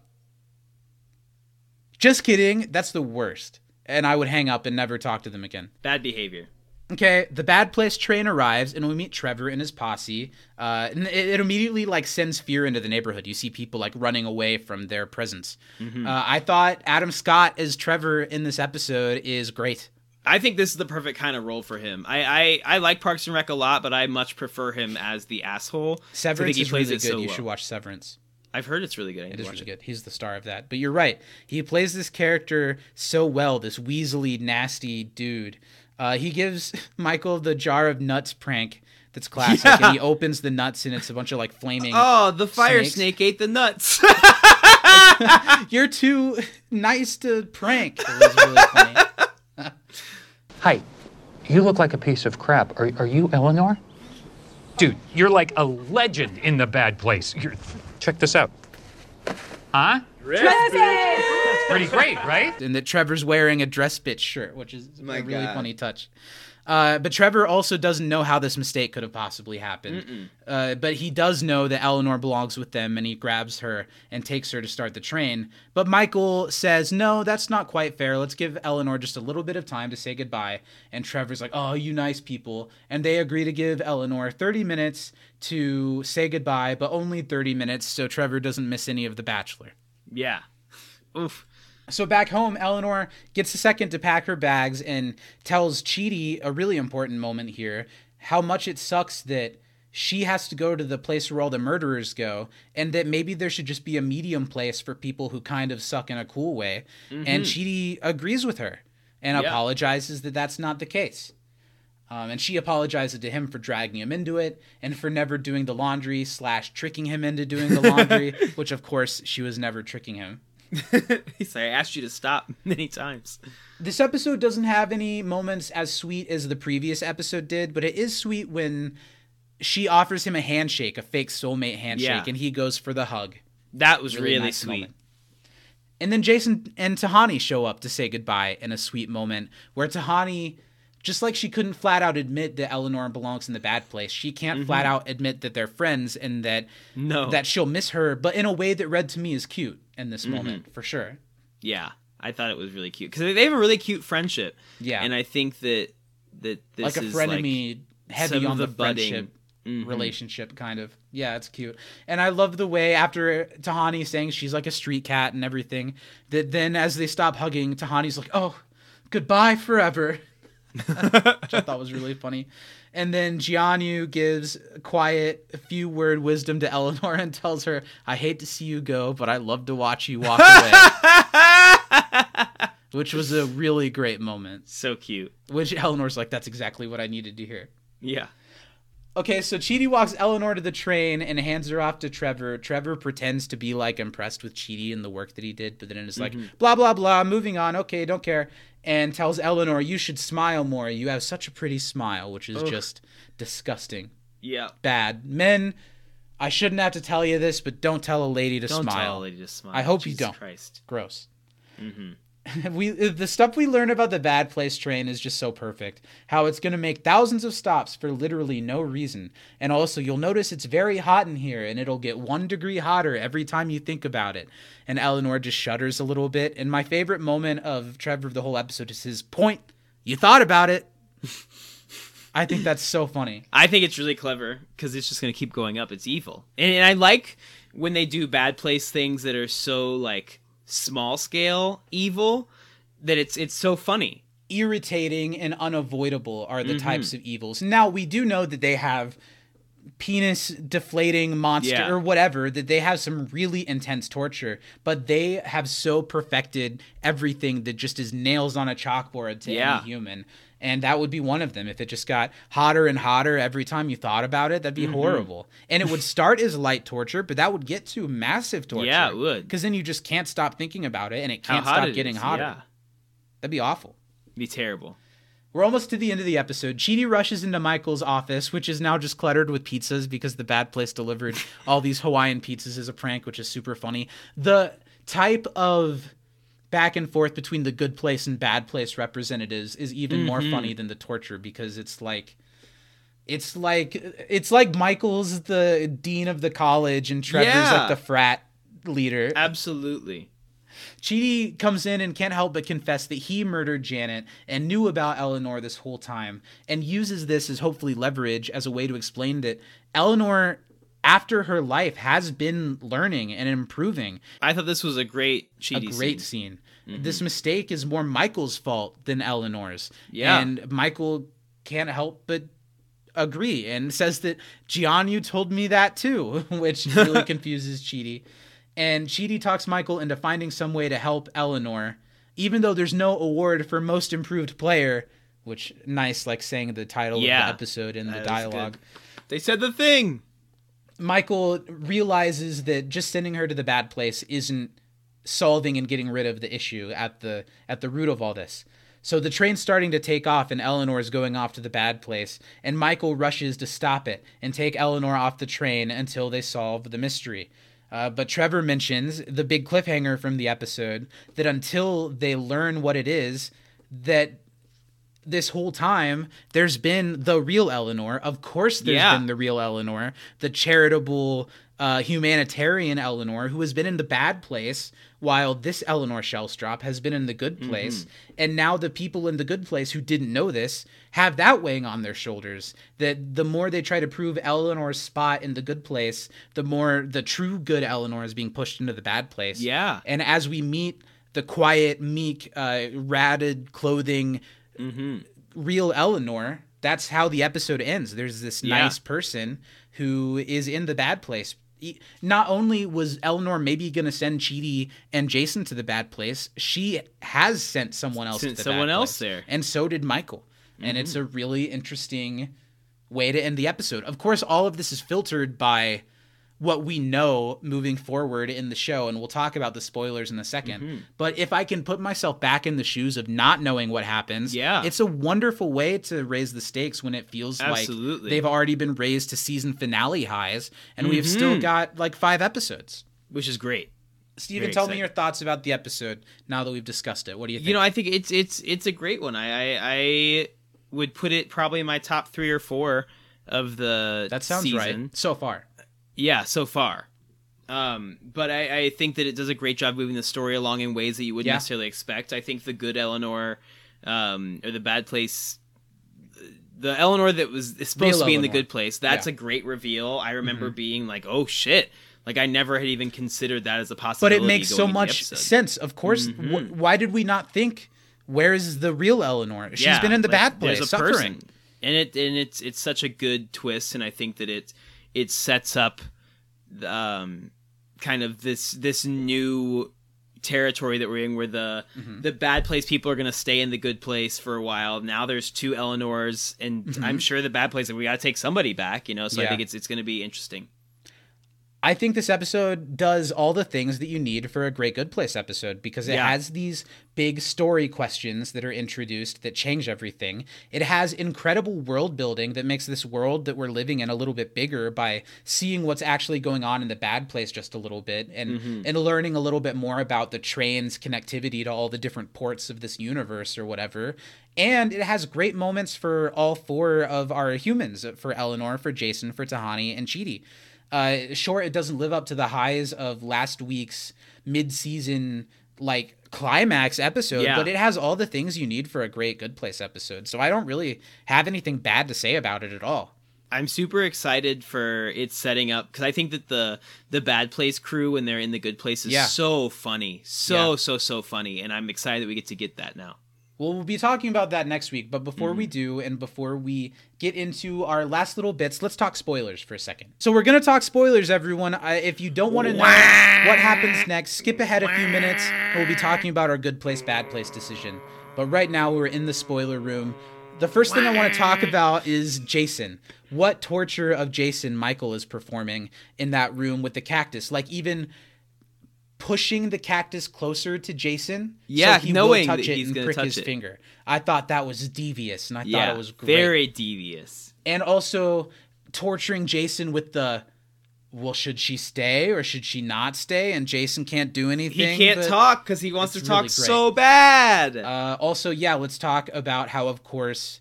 Just kidding. That's the worst. And I would hang up and never talk to them again. Bad behavior. Okay, the bad place train arrives, and we meet Trevor and his posse. Uh, and it, it immediately like sends fear into the neighborhood. You see people like running away from their presence. Mm-hmm. Uh, I thought Adam Scott as Trevor in this episode is great. I think this is the perfect kind of role for him. I, I, I like Parks and Rec a lot, but I much prefer him as the asshole. I Severance think he is plays really it good. so you well. should watch Severance. I've heard it's really good. I need It to is watch really good. He's the star of that. But you're right. He plays this character so well, this weaselly, nasty dude. Uh, he gives Michael the jar of nuts prank that's classic. Yeah. And he opens the nuts and it's a bunch of like flaming. Oh, the fire Snakes. snake ate the nuts. You're too nice to prank. It was really funny. Hi, you look like a piece of crap. Are, are you Eleanor? Dude, you're like a legend in the bad place. You're, check this out. Huh? Pretty great, right? and that Trevor's wearing a dress bitch shirt, which is My a really God. funny touch. Uh, but Trevor also doesn't know how this mistake could have possibly happened. Uh, but he does know that Eleanor belongs with them, and he grabs her and takes her to start the train. But Michael says, "No, that's not quite fair. Let's give Eleanor just a little bit of time to say goodbye." And Trevor's like, "Oh, you nice people," and they agree to give Eleanor 30 minutes to say goodbye, but only 30 minutes, so Trevor doesn't miss any of The Bachelor. Yeah. Oof. So back home, Eleanor gets a second to pack her bags and tells Chidi a really important moment here how much it sucks that she has to go to the place where all the murderers go and that maybe there should just be a medium place for people who kind of suck in a cool way. And Chidi agrees with her and Yeah. apologizes that that's not the case. Um, and she apologizes to him for dragging him into it and for never doing the laundry slash tricking him into doing the laundry, which of course she was never tricking him. He's like, I asked you to stop many times. This episode doesn't have any moments as sweet as the previous episode did, but it is sweet when she offers him a handshake, a fake soulmate handshake, Yeah. and he goes for the hug. That was really, nice sweet. moment. And then Jason and Tahani show up to say goodbye in a sweet moment where Tahani, just like she couldn't flat out admit that Eleanor belongs in the bad place, she can't flat out admit that they're friends and that Mm-hmm. No. that she'll miss her, but in a way that read to me is cute in this Mm-hmm. moment for sure. Yeah, I thought it was really cute because they have a really cute friendship. Yeah. and I think that that this like a frenemy heavy on the, the budding- friendship Mhm. relationship kind of yeah it's cute and i love the way after tahani saying she's like a street cat and everything that then as they stop hugging tahani's like oh goodbye forever which i thought was really funny and then Jianyu gives quiet few word wisdom to eleanor and tells her i hate to see you go but i love to watch you walk away. Which was a really great moment. So cute. which eleanor's like that's exactly what i needed to hear. Yeah, Okay, so Chidi walks Eleanor to the train and hands her off to Trevor. Trevor pretends to be like impressed with Chidi and the work that he did, but then it's like mm-hmm. blah blah blah, moving on. Okay, don't care. And tells Eleanor, "You should smile more. You have such a pretty smile," which is just disgusting, yeah. bad. Men, I shouldn't have to tell you this, but don't tell a lady to Don't smile. tell a lady to smile. I hope you don't. Christ. Gross. Mm-hmm. we uh, the stuff we learn about the bad place train is just so perfect. How it's going to make thousands of stops for literally no reason. And also you'll notice it's very hot in here and it'll get 1 degree hotter every time you think about it. And Eleanor just shudders a little bit. And my favorite moment of Trevor of the whole episode is his point. You thought about it. I think that's so funny. I think it's really clever because it's just going to keep going up. It's evil, and, and I like when they do bad place things that are so like small scale evil that it's it's so funny. irritating and unavoidable are Mm-hmm. the types of evils. Now we do know that they have penis deflating monster Yeah. or whatever that they have some really intense torture but they have so perfected everything that just is nails on a chalkboard to Yeah. any human and that would be one of them if it just got hotter and hotter every time you thought about it that'd be Mm-hmm. horrible and it would start as light torture but that would get to massive torture Yeah, it would. because then you just can't stop thinking about it and it can't stop it getting is, hotter Yeah, that'd be awful It'd be terrible. we're almost to the end of the episode. Chidi rushes into Michael's office, which is now just cluttered with pizzas because the bad place delivered all these Hawaiian pizzas as a prank, which is super funny. The type of back and forth between the good place and bad place representatives is even more mm-hmm. funny than the torture because it's like it's like it's like Michael's the dean of the college and Trevor's Yeah. like the frat leader. Absolutely. Chidi comes in and can't help but confess that he murdered Janet and knew about Eleanor this whole time and uses this as hopefully leverage as a way to explain that Eleanor after her life has been learning and improving. I thought this was a great A great scene. scene. Mm-hmm. This mistake is more Michael's fault than Eleanor's. Yeah. And Michael can't help but agree and says that Jianyu told me that too, which really confuses Chidi. And Chidi talks Michael into finding some way to help Eleanor, even though there's no award for most improved player, which nice like saying the title Yeah. of the episode in the dialogue. They said the thing. Michael realizes that just sending her to the bad place isn't solving and getting rid of the issue at the at the root of all this. So the train's starting to take off, and Eleanor is going off to the bad place, and Michael rushes to stop it and take Eleanor off the train until they solve the mystery. Uh, but Trevor mentions the big cliffhanger from the episode that until they learn what it is, that this whole time there's been the real Eleanor. Of course, there's Yeah. been the real Eleanor, the charitable, uh, humanitarian Eleanor who has been in the bad place, while this Eleanor Shellstrop has been in the good place. And now the people in the good place who didn't know this have that weighing on their shoulders. That the more they try to prove Eleanor's spot in the good place, the more the true good Eleanor is being pushed into the bad place. Yeah. And as we meet the quiet, meek, uh, ratted clothing, real Eleanor, that's how the episode ends. There's this Yeah. nice person who is in the bad place. Not only was Eleanor maybe going to send Chidi and Jason to the bad place, she has sent someone else Sent to the someone bad else place. there. Mm-hmm. And so did Michael. And it's a really interesting way to end the episode. Of course, all of this is filtered by what we know moving forward in the show, and we'll talk about the spoilers in a 2nd Mm-hmm. But if I can put myself back in the shoes of not knowing what happens, Yeah. it's a wonderful way to raise the stakes when it feels Absolutely. like they've already been raised to season finale highs, and we've Mm-hmm. still got like five episodes. which is great. Steven, Very tell me your thoughts about the episode now that we've discussed it. What do you think? You know, I think it's it's it's a great one. I I, I would put it probably in my top three or four of the that sounds season. right so far. Yeah, so far. Um, but I, I think that it does a great job moving the story along in ways that you wouldn't Yeah. necessarily expect. I think the good Eleanor, um, or the bad place, the Eleanor that was supposed to be in the good place. That's Yeah. Mm-hmm. a great reveal. I remember being like, oh shit. Like I never had even considered that as a possibility. But it makes so going into the much sense. Of course, wh- why did we not think? Where is the real Eleanor? She's Yeah, been in the like, bad place, suffering. person. and it and it's it's such a good twist, and I think that it it sets up um kind of this this new territory that we're in where the Mm-hmm. the bad place people are going to stay in the good place for a while now there's two eleanors and i'm sure the bad place we got to take somebody back you know so i Mm-hmm. Think it's it's going to be interesting I think this episode does all the things that you need for a Great Good Place episode because it Yeah. has these big story questions that are introduced that change everything. It has incredible world building that makes this world that we're living in a little bit bigger by seeing what's actually going on in the bad place just a little bit and mm-hmm. and learning a little bit more about the train's connectivity to all the different ports of this universe or whatever. And it has great moments for all four of our humans, for Eleanor, for Jason, for Tahani, and Chidi. Uh, sure, it doesn't live up to the highs of last week's mid-season like climax episode, Yeah. but it has all the things you need for a great Good Place episode. So I don't really have anything bad to say about it at all. I'm super excited for it setting up because I think that the the bad place crew when they're in the good place is Yeah. so funny, so Yeah. so so funny, and I'm excited that we get to get that now. Well, we'll be talking about that next week, but before Mm-hmm. we do, and before we get into our last little bits, let's talk spoilers for a second. So we're gonna talk spoilers, everyone. I, if you don't want to know what happens next, skip ahead a few minutes. We'll be talking about our good place, bad place decision. But right now, we're in the spoiler room. The first thing I want to talk about is Jason. What torture of Jason Michael is performing in that room with the cactus? Like even pushing the cactus closer to Jason. Yeah, so he knowing will touch it he's and prick touch his it. finger. I thought that was devious, and I yeah, thought it was great. very devious. And also torturing Jason with the, well, should she stay or should she not stay? And Jason can't do anything. He can't talk because he wants to talk really so bad. Uh, also, yeah, let's talk about how, of course,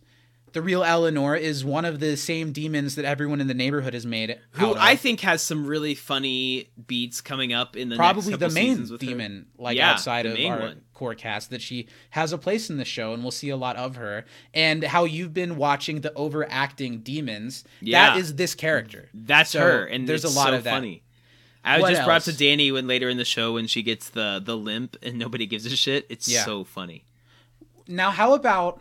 the real Eleanor is one of the same demons that everyone in the neighborhood has made. who. I think has some really funny beats coming up in the next probably the main with her. demon, like Yeah, outside of our one. core cast, that she has a place in the show, and we'll see a lot of her. And how you've been watching the overacting demons. Yeah. that is this character. That's So her, and there's a lot so of that. funny. I was What just brought up to? Danny when later in the show when she gets the the limp and nobody gives a shit. It's Yeah. so funny. Now, how about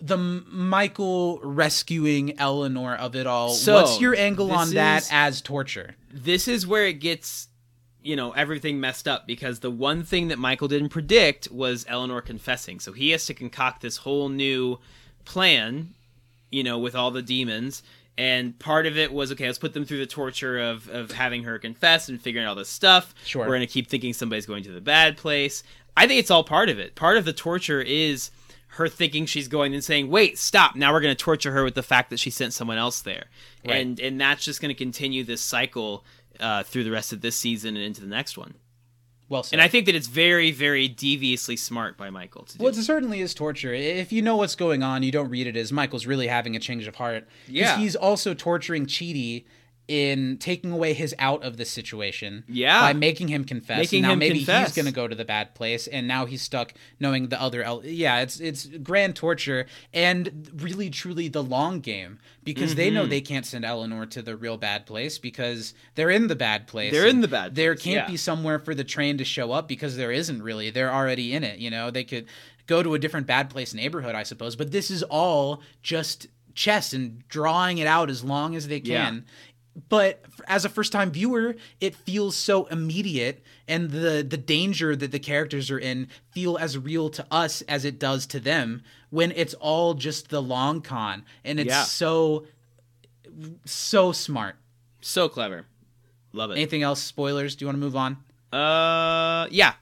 the Michael rescuing Eleanor of it all? So, What's your angle on that as torture? This is where it gets you know everything messed up because the one thing that Michael didn't predict was Eleanor confessing. So he has to concoct this whole new plan, you know, with all the demons. And part of it was okay. Let's put them through the torture of of having her confess and figuring out all this stuff. Sure. We're gonna keep thinking somebody's going to the bad place. I think it's all part of it. Part of the torture is her thinking she's going and saying, "Wait, stop! Now we're going to torture her with the fact that she sent someone else there," Right. and and that's just going to continue this cycle uh, through the rest of this season and into the next one. Well said. And I think that it's very, very deviously smart by Michael to do. Well, it certainly is torture. If you know what's going on, you don't read it as Michael's really having a change of heart. Yeah. he's also torturing Chidi in taking away his out of the situation. Yeah. By making him confess. Making now him maybe confess. he's going to go to the bad place, and now he's stuck knowing the other. El- yeah, it's it's grand torture and really truly the long game because they Mm-hmm. know they can't send Eleanor to the real bad place because they're in the bad place. They're in the bad place. There can't yeah. be somewhere for the train to show up because there isn't really. They're already in it. You know, they could go to a different bad place neighborhood, I suppose. But this is all just chess and drawing it out as long as they can. But as a first time viewer, it feels so immediate, and the the danger that the characters are in feel as real to us as it does to them when it's all just the long con, and it's Yeah. so so smart. so clever. Love it. Anything else? Spoilers? Do you want to move on? Uh, yeah.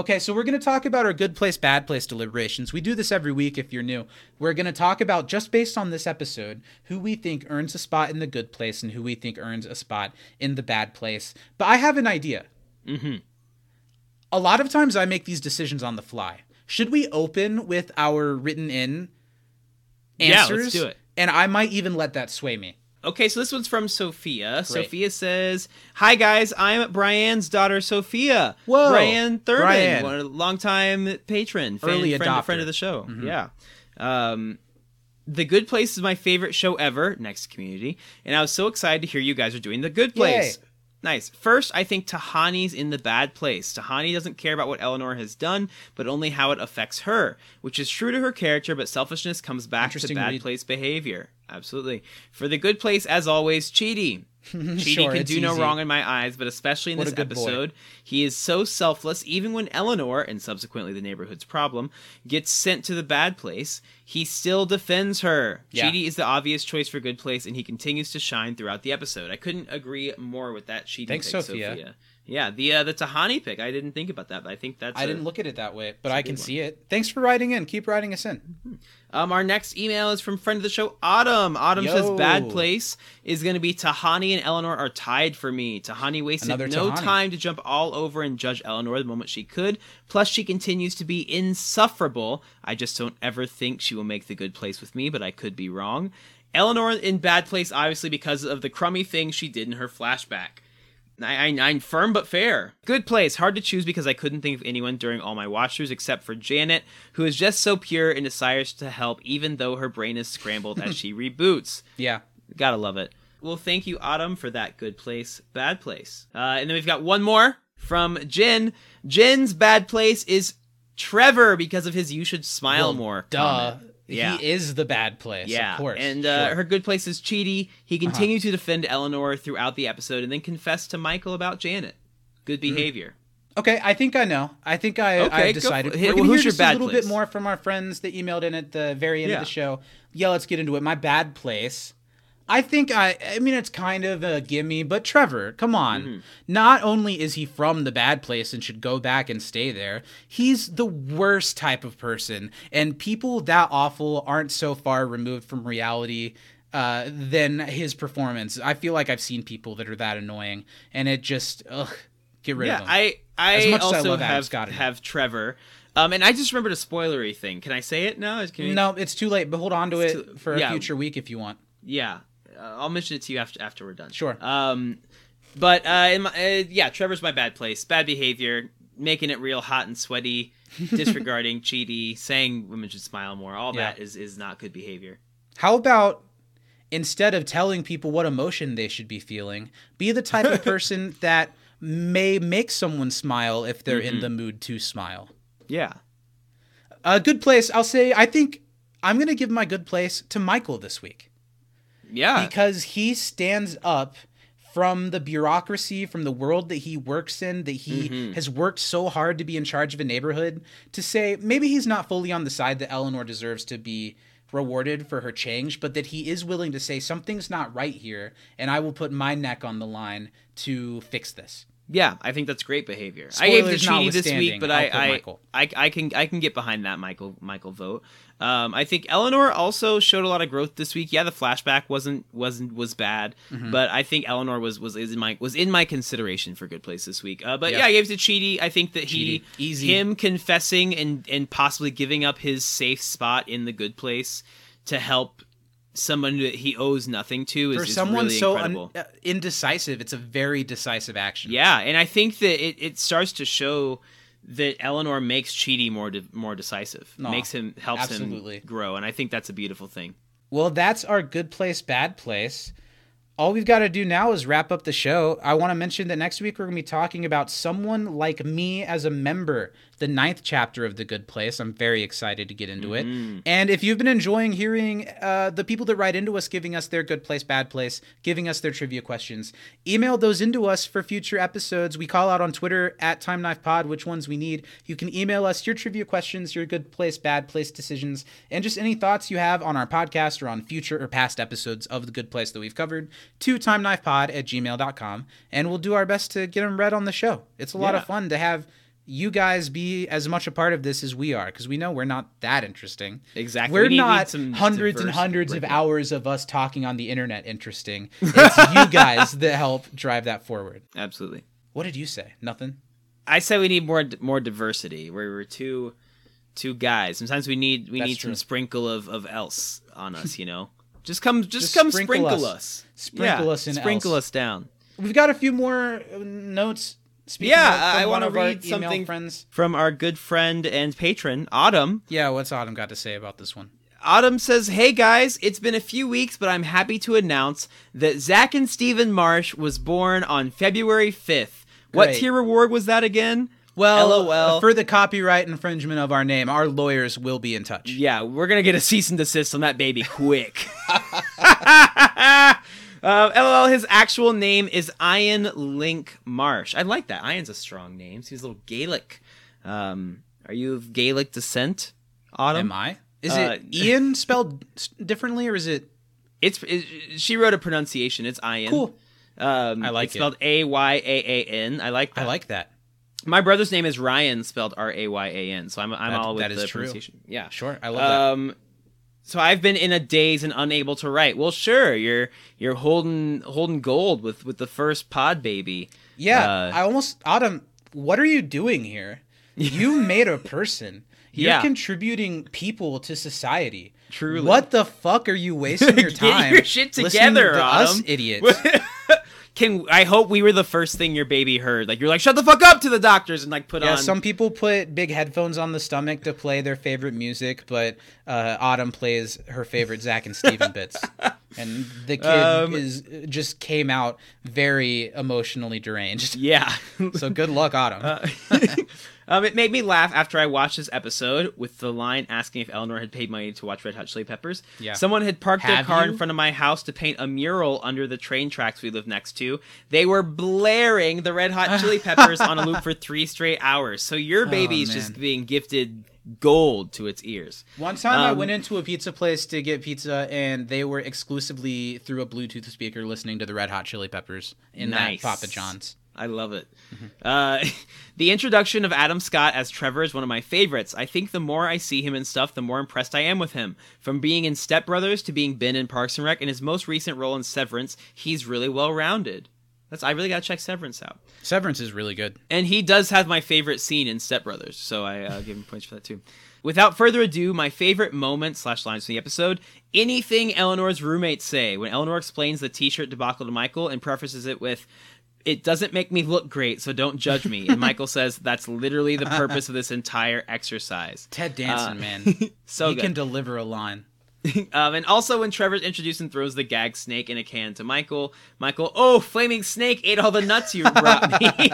Okay, so we're going to talk about our good place, bad place deliberations. We do this every week if you're new. We're going to talk about, just based on this episode, who we think earns a spot in the good place and who we think earns a spot in the bad place. But I have an idea. Mm-hmm. A lot of times I make these decisions on the fly. Should we open with our written in answers? Yeah, let's do it. And I might even let that sway me. Okay, so this one's from Sophia. Sophia says, "Hi guys, I'm Brian's daughter, Sophia. Whoa, Brian Thurman, Brian. one the longtime patron, fan, Early friend, adopter. friend of the show. Yeah. Um, the Good Place is my favorite show ever, next Community, and I was so excited to hear you guys are doing The Good Place. Yay. Nice. First, I think Tahani's in the bad place. Tahani doesn't care about what Eleanor has done, but only how it affects her, which is true to her character, but selfishness comes back to bad read. place behavior. Absolutely. For the good place, as always, Chidi. Chidi Sure, can do no easy. wrong in my eyes, but especially in What this good boy. episode, he is so selfless. Even when Eleanor, and subsequently the neighborhood's problem, gets sent to the bad place, he still defends her. Yeah. Chidi is the obvious choice for good place, and he continues to shine throughout the episode. I couldn't agree more with that Chidi Thanks, pick, Sophia. Yeah, the uh, the Tahani pick. I didn't think about that, but I think that's. I a- didn't look at it that way, but I can see it. Thanks for writing in. Keep writing us in. Um, our next email is from friend of the show, Autumn. Autumn Yo. says bad place is going to be Tahani and Eleanor are tied for me. Tahani wasted Another no Tahani. time to jump all over and judge Eleanor the moment she could. Plus, she continues to be insufferable. I just don't ever think she will make the good place with me, but I could be wrong. Eleanor in bad place, obviously, because of the crummy things she did in her flashback. I, I, I'm firm but fair. Good place. Hard to choose because I couldn't think of anyone during all my watchthroughs except for Janet, who is just so pure and desires to help, even though her brain is scrambled as she reboots. Yeah. Gotta love it. Well, thank you, Autumn, for that good place, bad place. Uh, and then we've got one more from Jin. Jin's bad place is Trevor because of his "You should smile Well, more." Duh. comment. Yeah. He is the bad place. Yeah, Of course. and uh, Sure. her good place is Chidi. He continued to defend Eleanor throughout the episode, and then confessed to Michael about Janet. Good behavior. Okay, I think I know. I think I Okay, I've go decided. for it. We're Well, gonna who's hear your just bad a little place? bit more from our friends that emailed in at the very end Yeah. of the show. Yeah, let's get into it. My bad place. I think I I mean it's kind of a gimme, but Trevor, come on. Mm-hmm. Not only is he from the bad place and should go back and stay there, he's the worst type of person. And people that awful aren't so far removed from reality uh, than his performance. I feel like I've seen people that are that annoying, and it just ugh, get rid Yeah, of them. I I As much as I also love have Scott have Trevor. Um, and I just remembered a spoilery thing. Can I say it now? Can we- No, it's too late. But hold on to it too- for a yeah. future week if you want. Yeah, I'll mention it to you after after we're done. Sure. Um, but uh, in my, uh, yeah, Trevor's my bad place. Bad behavior, making it real hot and sweaty, disregarding Chidi, saying women should smile more. All Yeah. that is is not good behavior. How about instead of telling people what emotion they should be feeling, be the type of person that may make someone smile if they're Mm-hmm. in the mood to smile. Yeah. A good place, I'll say, I think I'm going to give my good place to Michael this week Yeah. because he stands up from the bureaucracy, from the world that he works in, that he Mm-hmm. has worked so hard to be in charge of a neighborhood, to say maybe he's not fully on the side that Eleanor deserves to be rewarded for her change, but that he is willing to say something's not right here, and I will put my neck on the line to fix this. Yeah, I think that's great behavior. I gave the Spoilers Chidi this week, but I I, I I can I can get behind that Michael Michael vote. Um, I think Eleanor also showed a lot of growth this week. Yeah, the flashback wasn't wasn't was bad, Mm-hmm. but I think Eleanor was was is in my was in my consideration for Good Place this week. Uh, but Yeah. yeah, I gave it to Chidi. I think that he Chidi. Easy. him confessing and and possibly giving up his safe spot in the Good Place to help someone that he owes nothing to is, For someone really so incredible. un- uh, indecisive, it's a very decisive action. Yeah, and I think that it, it starts to show that Eleanor makes Chidi more de- more decisive, No, makes him helps absolutely. him grow, and I think that's a beautiful thing. Well, that's our good place, bad place. All we've got to do now is wrap up the show. I want to mention that next week we're going to be talking about someone like me as a member, the ninth chapter of The Good Place. I'm very excited to get into it. And if you've been enjoying hearing uh, the people that write into us giving us their good place, bad place, giving us their trivia questions, email those into us for future episodes. We call out on Twitter at Time Knife Pod which ones we need. You can email us your trivia questions, your good place, bad place decisions, and just any thoughts you have on our podcast or on future or past episodes of The Good Place that we've covered to timeknifepod at gmail.com. And we'll do our best to get them read on the show. It's a lot Yeah. of fun to have you guys be as much a part of this as we are because we know we're not that interesting. Exactly. We're We need- need not some hundreds and hundreds of hours of us talking on the internet interesting. It's you guys that help drive that forward. Absolutely. What did you say? Nothing? I say we need more more diversity. Where we're two two guys. Sometimes we need we That's need true. some sprinkle of, of else on us. You know, just come just, Just come sprinkle sprinkle, us. us. Sprinkle Yeah, us in sprinkle else. us down. We've got a few more uh, notes. Speaking Yeah, of, I wanna read email something- friends. From our good friend and patron Autumn. Yeah, what's Autumn got to say about this one? Autumn says, Hey guys, it's been a few weeks, but I'm happy to announce that Zach and Steven Marsh was born on February 5th. What Great. tier reward was that again? Well, LOL. for the copyright infringement of our name, our lawyers will be in touch. Yeah, we're gonna get a cease and desist on that baby quick. uh, LOL, his actual name is Ian Link Marsh. I like that. Ian's a strong name. He's a little Gaelic. Um, are you of Gaelic descent, Autumn? Am I? Is Uh, it Ian spelled differently, or is it? It's it, she wrote a pronunciation. It's Ian. Cool. Um, I like it's it. spelled A Y A A N. I like that. I like that. My brother's name is Ryan, spelled R A Y A N. So I'm I'm That- all with that is the true. pronunciation. Yeah, Sure, I love that. Um, so I've been in a daze and unable to write. Well, sure, you're you're holding holding gold with with the first pod baby. Yeah, Uh, I almost Autumn. What are you doing here? You made a person. You're Yeah. contributing people to society. Truly. What the fuck are you wasting your time? Get your shit together, to us idiots. Can I hope we were the first thing your baby heard? Like you're like shut the fuck up to the doctors and like put Yeah, on. Yeah, some people put big headphones on the stomach to play their favorite music, but uh, Autumn plays her favorite Zach and Steven bits, and the kid Um, is just came out very emotionally deranged. yeah. So good luck, Autumn. Uh, um, it made me laugh after I watched this episode with the line asking if Eleanor had paid money to watch Red Hot Chili Peppers. Yeah. Someone had parked their car you? in front of my house to paint a mural under the train tracks we live next to. They were blaring the Red Hot Chili Peppers on a loop for three straight hours. So your baby's man. just being gifted gold to its ears. One time I Um, went into a pizza place to get pizza, and they were exclusively through a Bluetooth speaker listening to the Red Hot Chili Peppers in Nice. that Papa John's. I love it. Uh, the introduction of Adam Scott as Trevor is one of my favorites. I think the more I see him in stuff, the more impressed I am with him. From being in Step Brothers to being Ben in Parks and Rec, and his most recent role in Severance, he's really well rounded. That's I really gotta check Severance out. Severance is really good. And he does have my favorite scene in Step Brothers, so I uh, give him points for that too. Without further ado, my favorite moment slash lines from the episode: anything Eleanor's roommates say when Eleanor explains the T-shirt debacle to Michael and prefaces it with. It doesn't make me look great, so don't judge me. And Michael says that's literally the purpose of this entire exercise. Ted Danson, Uh, man, So he good. can deliver a line. Um, and also when Trevor's introduced and throws the gag snake in a can to Michael, Michael, oh, flaming snake ate all the nuts you brought me.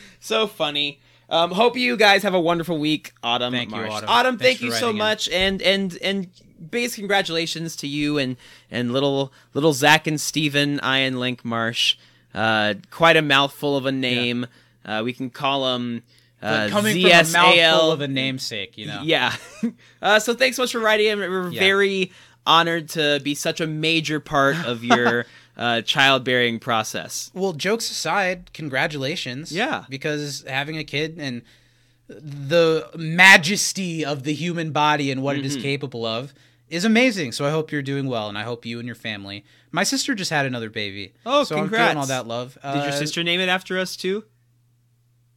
so funny. Um, hope you guys have a wonderful week, Autumn. Thank you, Marsh. Autumn. Thanks thank you so in. much, and and and biggest congratulations to you and and little little Zach and Steven Ian Link Marsh. Uh, quite a mouthful of a name. Uh, we can call him. Uh, But coming from a mouthful of a namesake, you know. Yeah. Uh, so thanks so much for writing in. We're Yeah. very honored to be such a major part of your uh, childbearing process. Well, jokes aside, congratulations. Yeah. Because having a kid and the majesty of the human body and what it is Mm-hmm. capable of is amazing. So I hope you're doing well, and I hope you and your family. My sister just had another baby. Oh, so congrats. all that love. Did your Uh, sister name it after us too?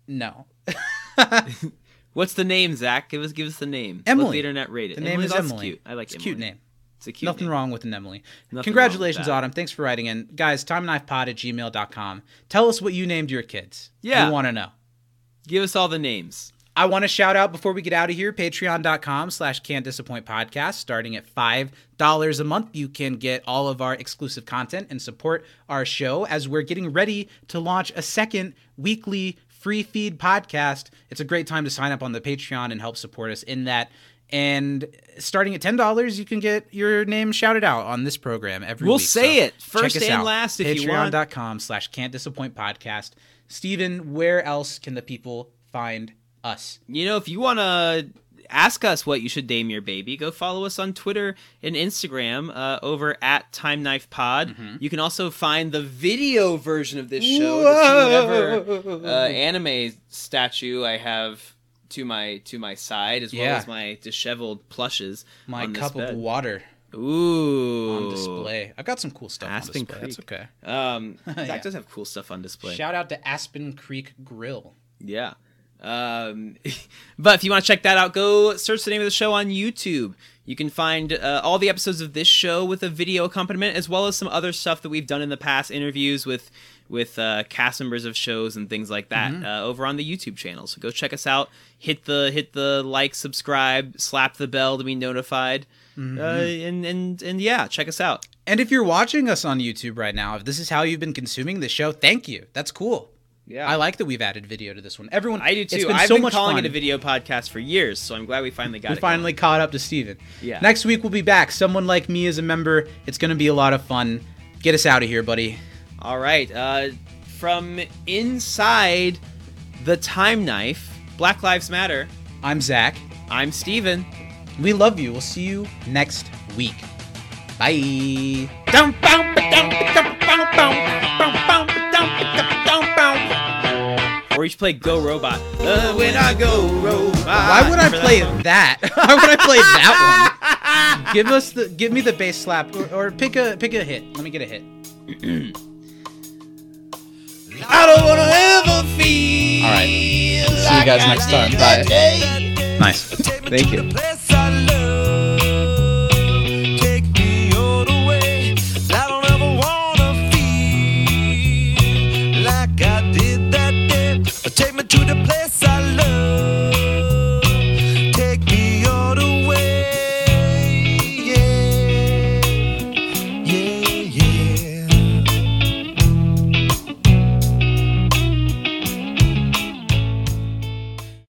No. What's the name, Zach? Give us give us the name. Emily. Let the internet rate it. The name is Emily. Cute. I like it's a Emily. cute name. It's a cute Nothing name. wrong with an Emily. Nothing Congratulations, wrong with that. Autumn. Thanks for writing in. Guys, time knife pod at gmail.com. Tell us what you named your kids. Yeah. We want to know. Give us all the names. I want to shout out before we get out of here, patreon.com slash can't disappoint podcast. Starting at $5 a month, you can get all of our exclusive content and support our show as we're getting ready to launch a second weekly free feed podcast. It's a great time to sign up on the Patreon and help support us in that. And starting at $10, you can get your name shouted out on this program every week. We'll week. say it first and out. last if you want. Patreon.com slash can't disappoint podcast. Steven, where else can the people find us? You know, if you want to ask us what you should name your baby, go follow us on Twitter and Instagram uh, over at Time Knife Pod. Mm-hmm. You can also find the video version of this show whatever uh, anime statue I have to my to my side, as well as my disheveled plushes. My cup of water Ooh, on display. I've got some cool stuff Aspen on display. That's Creek. okay. Um, Yeah. Does have cool stuff on display. Shout out to Aspen Creek Grill. Yeah. Um, but if you want to check that out, go search the name of the show on YouTube. You can find uh, all the episodes of this show with a video accompaniment, as well as some other stuff that we've done in the past, interviews with with uh, cast members of shows and things like that, uh, over on the YouTube channel. So go check us out. Hit the hit the like, subscribe, slap the bell to be notified, uh, and and and yeah, check us out. And if you're watching us on YouTube right now, if this is how you've been consuming the show, thank you. That's cool. Yeah. I like that we've added video to this one. Everyone, I do too. It's been I've so been much calling fun. it a video podcast for years, so I'm glad we finally got it. We it. finally caught up to Steven. Yeah. Next week we'll be back. Someone like me is a member. It's going to be a lot of fun. Get us out of here, buddy. All right. Uh, from inside the time knife, Black Lives Matter. I'm Zach. I'm Steven. We love you. We'll see you next week. Bye. Or you should play Go Robot. Uh, when I go robot. Why would I Remember play that that? Why would I play that one? give us the give me the bass slap or, or pick a pick a hit. Let me get a hit. I don't wanna ever feel. All right. See you guys next time. Bye. Nice. Thank you.